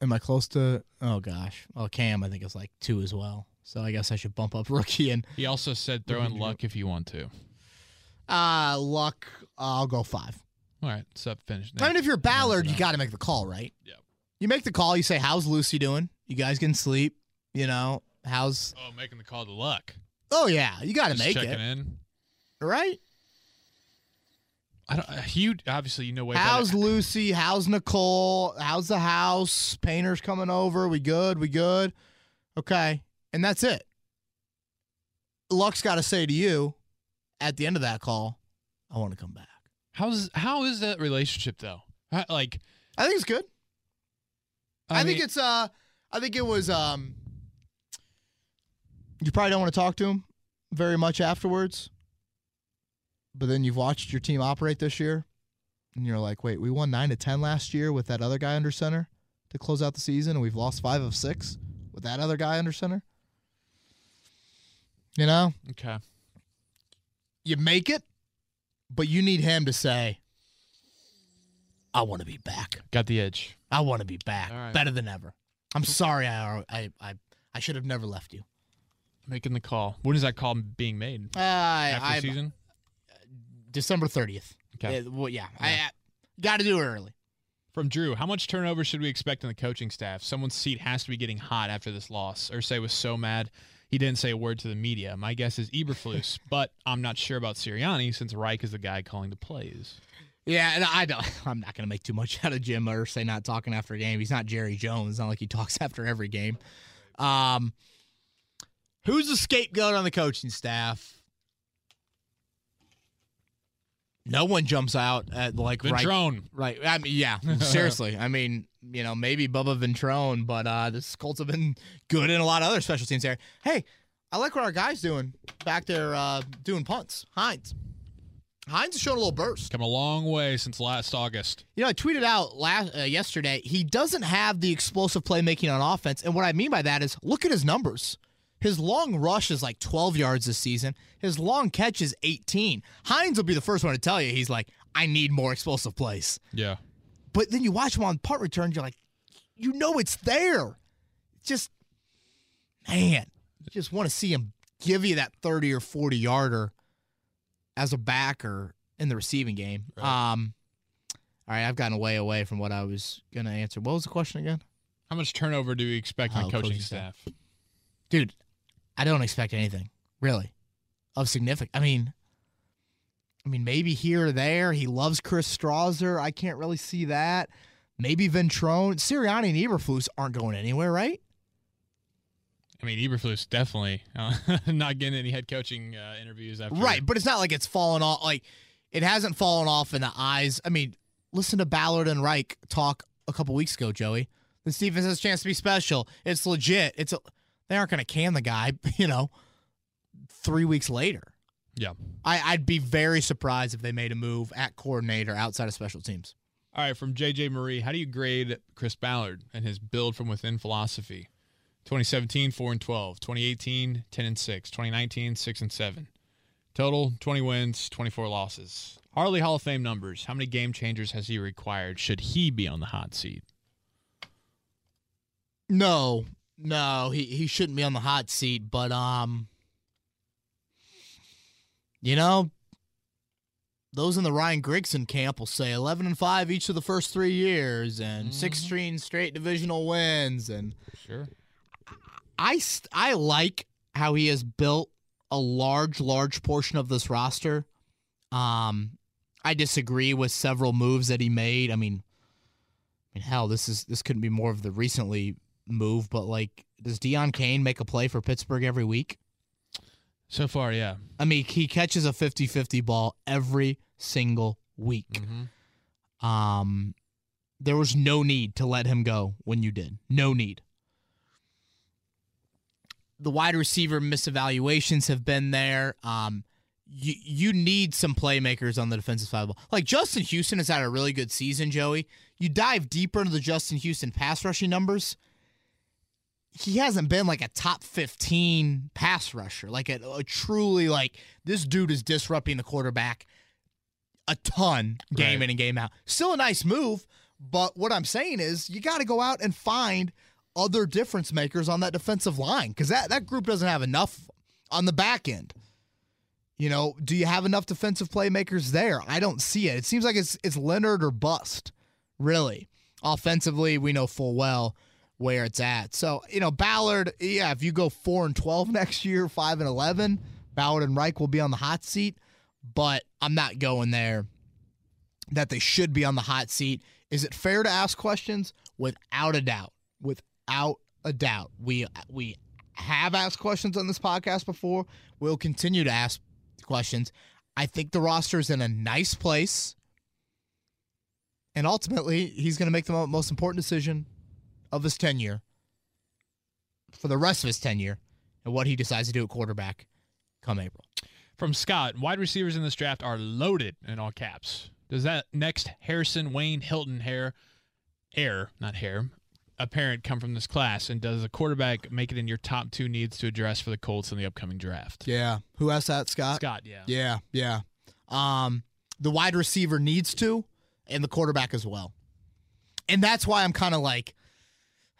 Am I close to? Oh, gosh. Well, Cam, I think, is like two as well. So I guess I should bump up rookie and He also said throw in luck if you want to. uh, luck. I'll go five. All right, so finish. I mean, if you're Ballard, you got to make the call, right? Yep. You make the call. You say, "How's Lucy doing? You guys can sleep. You know, how's? Oh, making the call to luck. Oh yeah, you got to make checking it, in. right? I don't. uh, You obviously you know way How's better. Lucy? How's Nicole? How's the house? Painter's coming over. We good? We good? Okay. And that's it. Luck's got to say to you at the end of that call, I want to come back. How's how is that relationship though? How- Like I think it's good. I, think mean, it's uh I think it was um you probably don't want to talk to him very much afterwards. But then you've watched your team operate this year and you're like, "Wait, we won 9 to 10 last year with that other guy under center to close out the season and we've lost 5 of 6 with that other guy under center." You know, okay. you make it, but you need him to say, "I want to be back." Got the edge. I want to be back, right. better than ever. I'm sorry, I I I, I should have never left you. Making the call. When is that call being made? Uh, After I, season. December 30th. Okay. Yeah, well, yeah, I, I got to do it early. From Drew, how much turnover should we expect in the coaching staff? Someone's seat has to be getting hot after this loss. Irsay was so mad he didn't say a word to the media. My guess is Eberflus, but I'm not sure about Sirianni since Reich is the guy calling the plays. Yeah, and I don't. I'm not going to make too much out of Jim Irsay not talking after a game. He's not Jerry Jones. It's not like he talks after every game. Um, who's the scapegoat on the coaching staff? No one jumps out at like right Right. I mean, yeah. Seriously. I mean, you know, maybe Bubba Ventrone, but uh this Colts have been good in a lot of other special teams there. Hey, I like what our guys doing back there uh doing punts. Hines. Hines has shown a little burst. Come a long way since last August. You know, I tweeted out last uh, yesterday. He doesn't have the explosive playmaking on offense, and what I mean by that is look at his numbers. His long rush is like 12 yards this season. His long catch is 18. Hines will be the first one to tell you he's like, I need more explosive plays. Yeah. But then you watch him on punt returns, you're like, you know it's there. Just man, you just want to see him give you that 30 or 40 yarder as a backer in the receiving game. Right. Um all right, I've gotten way away from what I was gonna answer. What was the question again? How much turnover do you expect on Oh, coaching, coaching staff? Dude, I don't expect anything, really, of significant. I mean, I mean, maybe here or there. He loves Chris Strausser. I can't really see that. Maybe Ventrone. Sirianni and Eberflus aren't going anywhere, right? I mean, Eberflus definitely uh, not getting any head coaching uh, interviews after. Right, but it's not like it's fallen off. Like it hasn't fallen off in the eyes. I mean, listen to Ballard and Reich talk a couple weeks ago, Joey. The Stevens has a chance to be special. It's legit. It's a, they aren't going to can the guy. You know, three weeks later. Yeah. I, I'd be very surprised if they made a move at coordinator outside of special teams. All right, from JJ Marie, how do you grade Chris Ballard and his build from within philosophy? 2017, 4 and 12. 2018, 10 and 6. 2019, 6 and 7. Total 20 wins, 24 losses. Harley Hall of Fame numbers. How many game changers has he required? Should he be on the hot seat? No, no, he, he shouldn't be on the hot seat, but um you know, those in the Ryan Grigson camp will say 11 and 5 each of the first 3 years and 16 straight divisional wins and Sure. I I like how he has built a large large portion of this roster. Um I disagree with several moves that he made. I mean I mean hell, this is this couldn't be more of the recently move, but like does Deon Cain make a play for Pittsburgh every week? So far, yeah. I mean, he catches a 50-50 ball every single week. Mm-hmm. Um, there was no need to let him go when you did. No need. The wide receiver misevaluations have been there. Um, you you need some playmakers on the defensive side of the ball. Like Justin Houston has had a really good season, Joey. You dive deeper into the Justin Houston pass rushing numbers. He hasn't been like a top 15 pass rusher, like a, a truly like this dude is disrupting the quarterback a ton game Right. in and game out. Still a nice move, but what I'm saying is you got to go out and find other difference makers on that defensive line because that, that group doesn't have enough on the back end. You know, do you have enough defensive playmakers there? I don't see it. It seems like it's it's Leonard or bust, really. Offensively, we know full well where it's at. So, you know, Ballard, yeah, if you go 4 and 12 next year, 5 and 11, Ballard and Reich will be on the hot seat, but I'm not going there that they should be on the hot seat. Is it fair to ask questions? Without a doubt. Without a doubt. We we have asked questions on this podcast before. We'll continue to ask questions. I think the roster is in a nice place. And ultimately, he's going to make the most important decision of his tenure for the rest of his tenure and what he decides to do at quarterback come April. From Scott, wide receivers in this draft are loaded in all caps. Does that next Harrison Wayne Hilton hair, air, not hair, apparent come from this class? And does a quarterback make it in your top two needs to address for the Colts in the upcoming draft? Yeah. Who asked that, Scott? Scott, yeah. Yeah, yeah. Um, the wide receiver needs to, and the quarterback as well. And that's why I'm kind of like,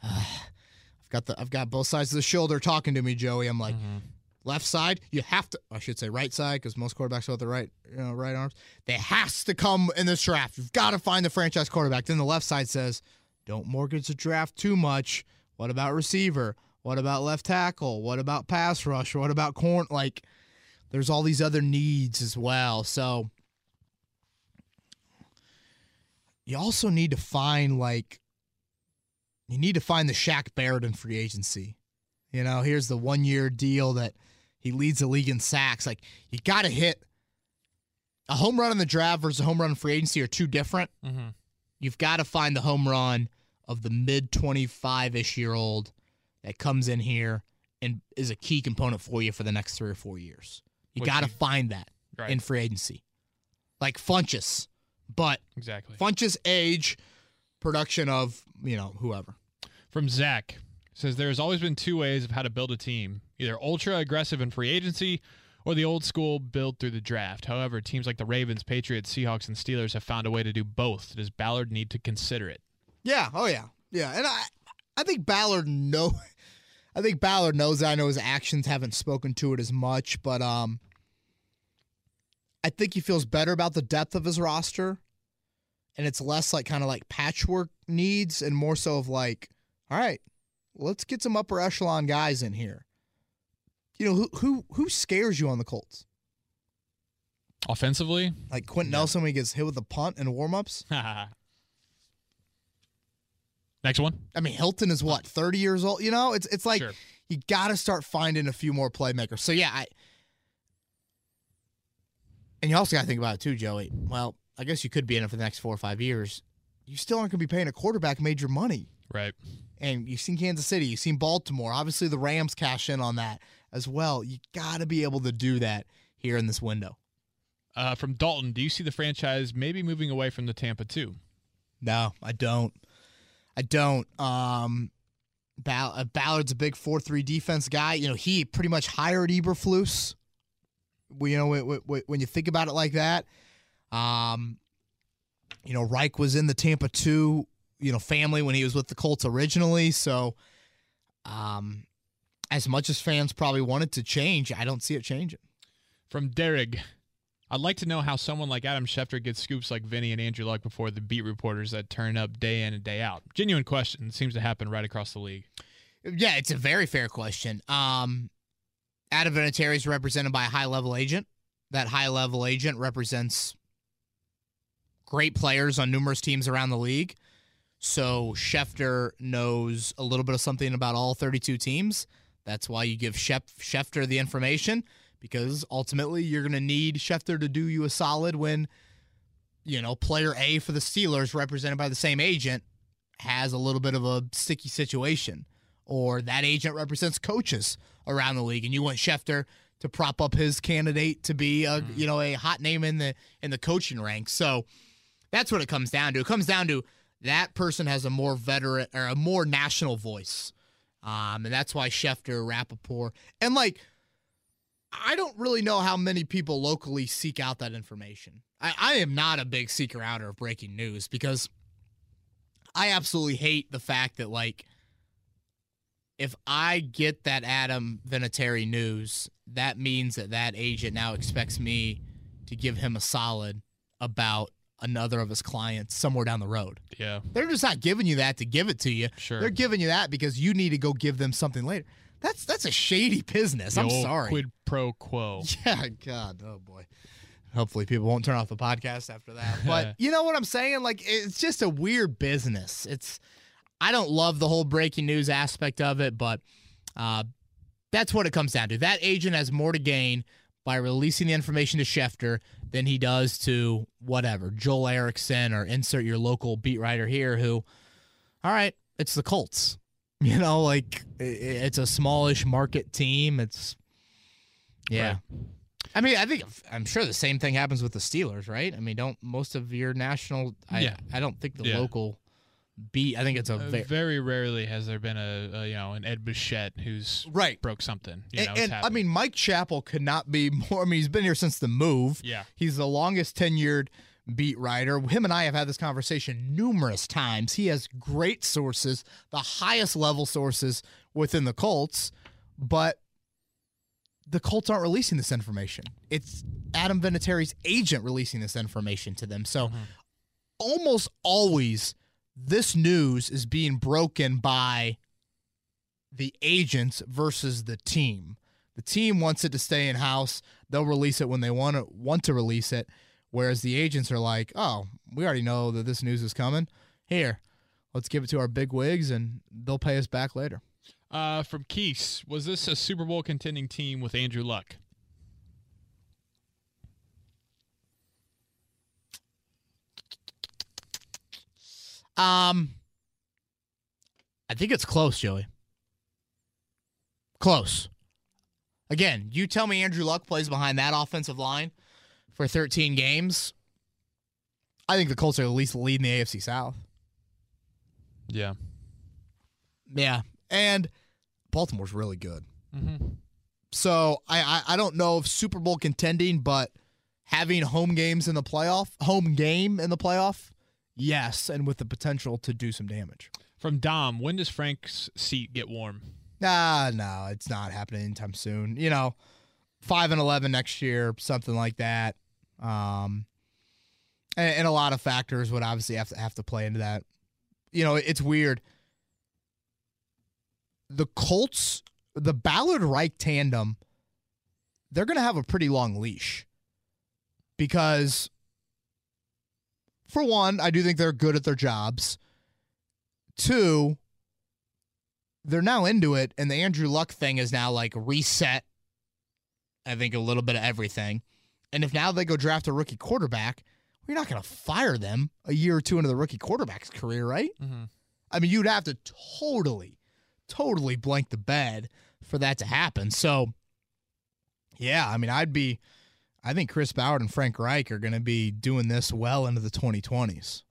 I've got the I've got both sides of the shoulder talking to me, Joey. I'm like, mm-hmm. left side, you have to. I should say right side because most quarterbacks have the right you know right arms. They has to come in this draft. You've got to find the franchise quarterback. Then the left side says, don't mortgage the draft too much. What about receiver? What about left tackle? What about pass rush? What about corn? Like, there's all these other needs as well. So you also need to find like you need to find the Shaq Barrett in free agency. You know, here's the one year deal that he leads the league in sacks. Like you got to hit a home run in the draft versus a home run in free agency are two different. Mm-hmm. You've got to find the home run of the mid 25 ish year old that comes in here and is a key component for you for the next three or four years. You got to find that Right. in free agency. like Funchess, but Exactly. Funchess age, production of you know whoever. From Zach says there's always been two ways of how to build a team: either ultra aggressive in free agency, or the old school build through the draft. However, teams like the Ravens, Patriots, Seahawks, and Steelers have found a way to do both. Does Ballard need to consider it? Yeah. Oh yeah. Yeah. And I, I think Ballard know. I think Ballard knows. That. I know his actions haven't spoken to it as much, but um, I think he feels better about the depth of his roster, and it's less like kind of like patchwork needs and more so of like, all right, let's get some upper echelon guys in here. You know who who who scares you on the Colts? Offensively, Like Quenton Nelson when he gets hit with a punt in warmups. next one. I mean, Hilton is what thirty years old. You know, it's it's like Sure. you got to start finding a few more playmakers. So yeah, I and you also got to think about it too, Joey. Well, I guess you could be in it for the next four or five years. You still aren't going to be paying a quarterback major money. Right. And you've seen Kansas City, you've seen Baltimore. Obviously, the Rams cash in on that as well. You got to be able to do that here in this window. Uh, from Dalton, do you see the franchise maybe moving away from the Tampa two? No, I don't. I don't. Um, Ball- uh, Ballard's a big four-three defense guy. You know, he pretty much hired Eberflus. We, you know, when you think about it like that, um, you know, Reich was in the Tampa two, you know, family when he was with the Colts originally. So, um, as much as fans probably wanted to change, I don't see it changing. From Derek, I'd like to know how someone like Adam Schefter gets scoops like Vinny and Andrew Luck before the beat reporters that turn up day in and day out. Genuine question. It seems to happen right across the league. Yeah, it's a very fair question. Um, Adam Vinatieri is represented by a high level agent. That high level agent represents great players on numerous teams around the league. So Schefter knows a little bit of something about all 32 teams. That's why you give Shef- Schefter the information because ultimately you're going to need Schefter to do you a solid when, you know, player A for the Steelers, represented by the same agent, has a little bit of a sticky situation or that agent represents coaches around the league, and you want Schefter to prop up his candidate to be a hmm. you know a hot name in the in the coaching ranks. So that's what it comes down to. It comes down to that person has a more veteran or a more national voice, um, and that's why Schefter, Rappaport, and like I don't really know how many people locally seek out that information. I, I am not a big seeker outer of breaking news because I absolutely hate the fact that like if I get that Adam Vinatieri news, that means that that agent now expects me to give him a solid about another of his clients somewhere down the road. Yeah. They're just not giving you that to give it to you. Sure. They're giving you that because you need to go give them something later. That's that's a shady business. The I'm sorry. Quid pro quo. Yeah, God, oh boy. Hopefully, people won't turn off the podcast after that. But you know what I'm saying? Like, it's just a weird business. It's, I don't love the whole breaking news aspect of it, but uh, that's what it comes down to. That agent has more to gain by releasing the information to Schefter than he does to whatever Joel Erickson or insert your local beat writer here. Who, all right, it's the Colts. You know, like it's a smallish market team. It's, yeah. Right. I mean, I think I'm sure the same thing happens with the Steelers, right? I mean, don't most of your national? I Yeah. I don't think the Yeah. local beat. I think it's a Uh, very very rarely has there been a, a you know an Ed Bichette who's right. broke something. You know, and and, I mean, Mike Chappell could not be more. I mean, he's been here since the move. yeah, He's the longest tenured beat writer. Him and I have had this conversation numerous times. He has great sources, the highest level sources within the Colts, but the Colts aren't releasing this information. It's Adam Vinatieri's agent releasing this information to them. So almost always this news is being broken by the agents versus the team. The team wants it to stay in house. They'll release it when they want to want to release it. Whereas the agents are like, "Oh, we already know that this news is coming. Here, let's give it to our big wigs, and they'll pay us back later." Uh, from Keese, was this a Super Bowl contending team with Andrew Luck? Um, I think it's close, Joey. Close. Again, you tell me Andrew Luck plays behind that offensive line for 13 games. I think the Colts are at least leading the AFC South. Yeah. Yeah, and Baltimore's really good. Mm-hmm. So I, I I don't know if Super Bowl contending, but having home games in the playoff, home game in the playoff, yes, and with the potential to do some damage. From Dom, when does Frank's seat get warm? Nah, no, it's not happening anytime soon. You know, five and eleven next year, something like that. Um, and, and a lot of factors would obviously have to have to play into that. You know, it's weird. The Colts, the Ballard Reich tandem, they're going to have a pretty long leash because, for one, I do think they're good at their jobs. Two, they're now into it, and the Andrew Luck thing is now like reset. I think a little bit of everything. And if now they go draft a rookie quarterback, you're not going to fire them a year or two into the rookie quarterback's career, right? Mm-hmm. I mean, you'd have to totally, totally blank the bed for that to happen. So, yeah, I mean, I'd be, I think Chris Ballard and Frank Reich are going to be doing this well into the 2020s.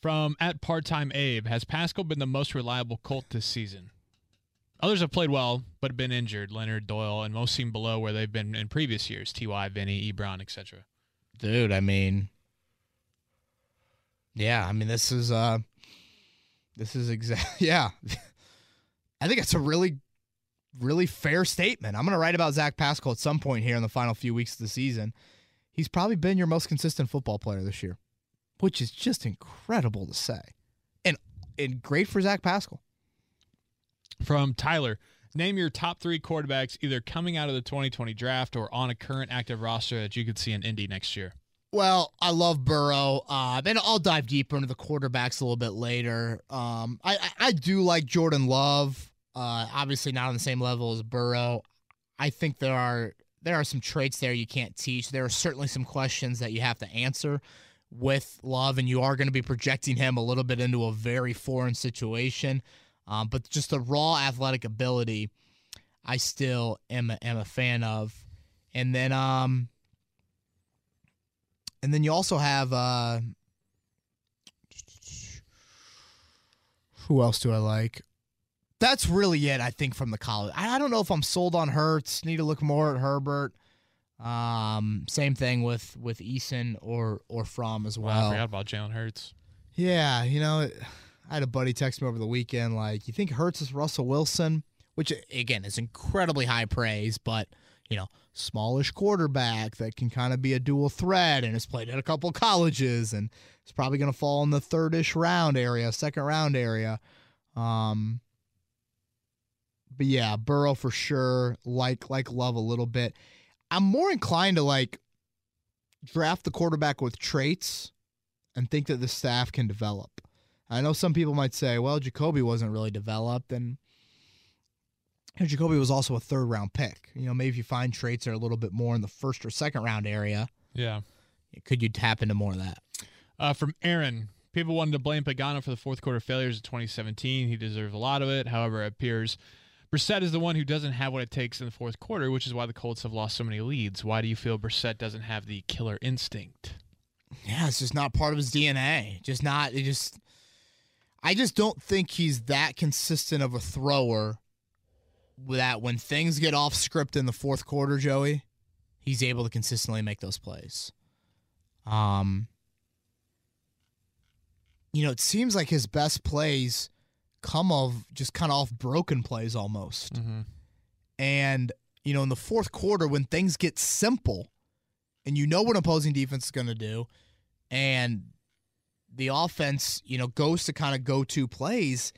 From at part time Abe, has Pascal been the most reliable Colt this season? Others have played well, but have been injured. Leonard, Doyle, and most seem below where they've been in previous years. Ty, Vinny, Ebron, etc. Dude, I mean, yeah, I mean, this is, uh, this is exact. Yeah, I think it's a really, really fair statement. I'm going to write about Zach Pascal at some point here in the final few weeks of the season. He's probably been your most consistent football player this year, which is just incredible to say, and and great for Zach Pascal. From Tyler, name your top three quarterbacks either coming out of the 2020 draft or on a current active roster that you could see in Indy next year. Well, I love Burrow, uh, and I'll dive deeper into the quarterbacks a little bit later. Um, I, I, I do like Jordan Love. Uh, obviously, not on the same level as Burrow. I think there are there are some traits there you can't teach. There are certainly some questions that you have to answer with Love, and you are going to be projecting him a little bit into a very foreign situation. Um, but just the raw athletic ability, I still am a, am a fan of. And then, um, and then you also have uh, who else do I like? That's really it, I think, from the college. I, I don't know if I'm sold on Hurts. Need to look more at Herbert. Um, same thing with with Eason or or Fromm as Wow, I forgot about Jalen Hurts. Yeah, you know, I had a buddy text me over the weekend like, "You think Hurts is Russell Wilson?" Which again is incredibly high praise, but you know, smallish quarterback that can kind of be a dual threat and has played at a couple colleges and is probably going to fall in the third-ish round area, second round area. Um, but yeah, Burrow for sure. Like like Love a little bit. I'm more inclined to like draft the quarterback with traits and think that the staff can develop. I know some people might say, well, Jacoby wasn't really developed, and Jacoby was also a third round pick. You know, maybe if you find traits that are a little bit more in the first or second round area, Yeah. could you tap into more of that? Uh, from Aaron, people wanted to blame Pagano for the fourth quarter failures of 2017. He deserves a lot of it. However, it appears Brissett is the one who doesn't have what it takes in the fourth quarter, which is why the Colts have lost so many leads. Why do you feel Brissett doesn't have the killer instinct? Yeah, it's just not part of his DNA. Just not. It just. I just don't think he's that consistent of a thrower. That when things get off script in the fourth quarter, Joey, he's able to consistently make those plays. Um. You know, it seems like his best plays come of just kind of off broken plays almost. Mm-hmm. And, you know, in the fourth quarter, when things get simple and you know what opposing defense is going to do, and the offense, you know, goes to kind of go to plays,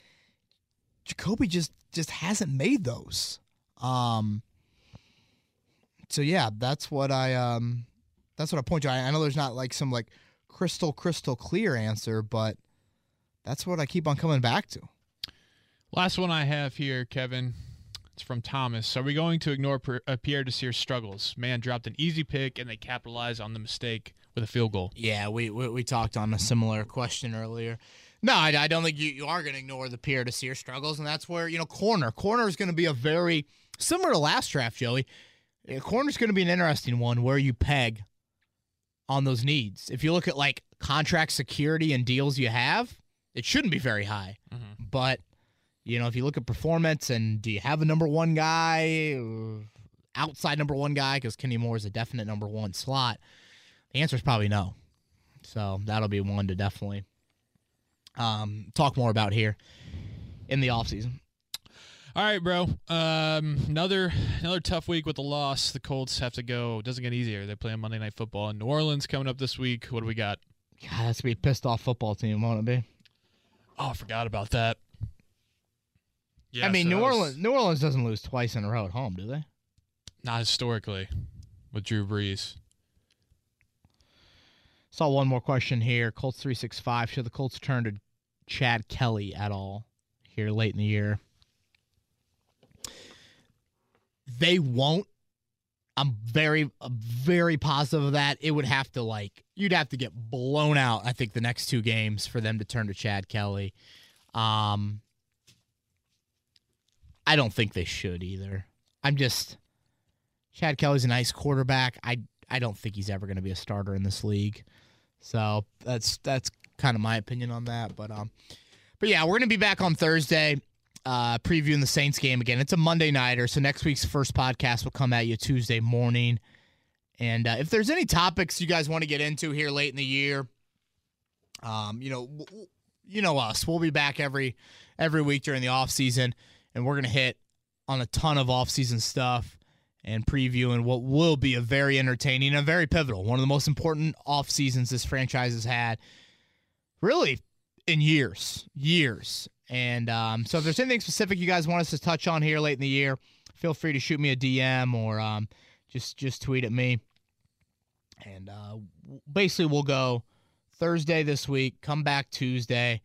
Jacoby just just hasn't made those. Um so yeah, that's what I um that's what I point to. I, I know there's not like some like crystal crystal clear answer, but that's what I keep on coming back to. Last one I have here, Kevin. It's from Thomas. Are we going to ignore uh, Pierre Desir's struggles? Man dropped an easy pick, and they capitalized on the mistake with a field goal. Yeah, we we, we talked on a similar question earlier. No, I, I don't think you, you are going to ignore the Pierre Desir struggles, and that's where you know corner corner is going to be a very similar to last draft, Joey. Corner is going to be an interesting one where you peg on those needs. If you look at like contract security and deals you have, it shouldn't be very high. Mhm. But you know, if you look at performance and do you have a number one guy, outside number one guy, because Kenny Moore is a definite number one slot, the answer is probably no. So that'll be one to definitely um, talk more about here in the offseason. All right, bro. Um, another another tough week with the loss. The Colts have to go. It doesn't get easier. They play on Monday Night Football in New Orleans coming up this week. What do we got? God, that's gonna be a pissed off football team, won't it be? Oh, I forgot about that. Yeah, I mean, so New was- Orleans. New Orleans doesn't lose twice in a row at home, do they? not historically with Drew Brees. Saw one more question here. Colts three six five. Should the Colts turn to Chad Kelly at all here late in the year? They won't. I'm very, very positive of that. It would have to like you'd have to get blown out. I think the next two games for them to turn to Chad Kelly. Um, I don't think they should either. I'm just Chad Kelly's a nice quarterback. I I don't think he's ever going to be a starter in this league. So that's that's kind of my opinion on that. But um, but yeah, we're gonna be back on Thursday, uh, previewing the Saints game again. It's a Monday nighter, so next week's first podcast will come at you Tuesday morning. And uh, if there's any topics you guys want to get into here late in the year, um, you know, you know us, we'll be back every every week during the off season, and we're gonna hit on a ton of offseason stuff and previewing what will be a very entertaining and very pivotal, one of the most important off seasons this franchise has had, really in years, years. And um, so, if there's anything specific you guys want us to touch on here late in the year, feel free to shoot me a DM or um, just just tweet at me. And uh, basically, we'll go Thursday this week, come back Tuesday,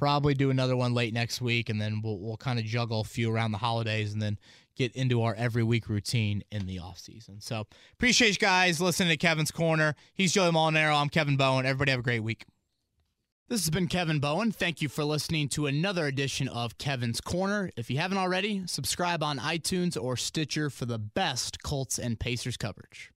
probably do another one late next week, and then we'll we'll kind of juggle a few around the holidays, and then get into our every week routine in the off season. So appreciate you guys listening to Kevin's Corner. He's Joey Molinaro. I'm Kevin Bowen. Everybody have a great week. This has been Kevin Bowen. Thank you for listening to another edition of Kevin's Corner. If you haven't already, subscribe on iTunes or Stitcher for the best Colts and Pacers coverage.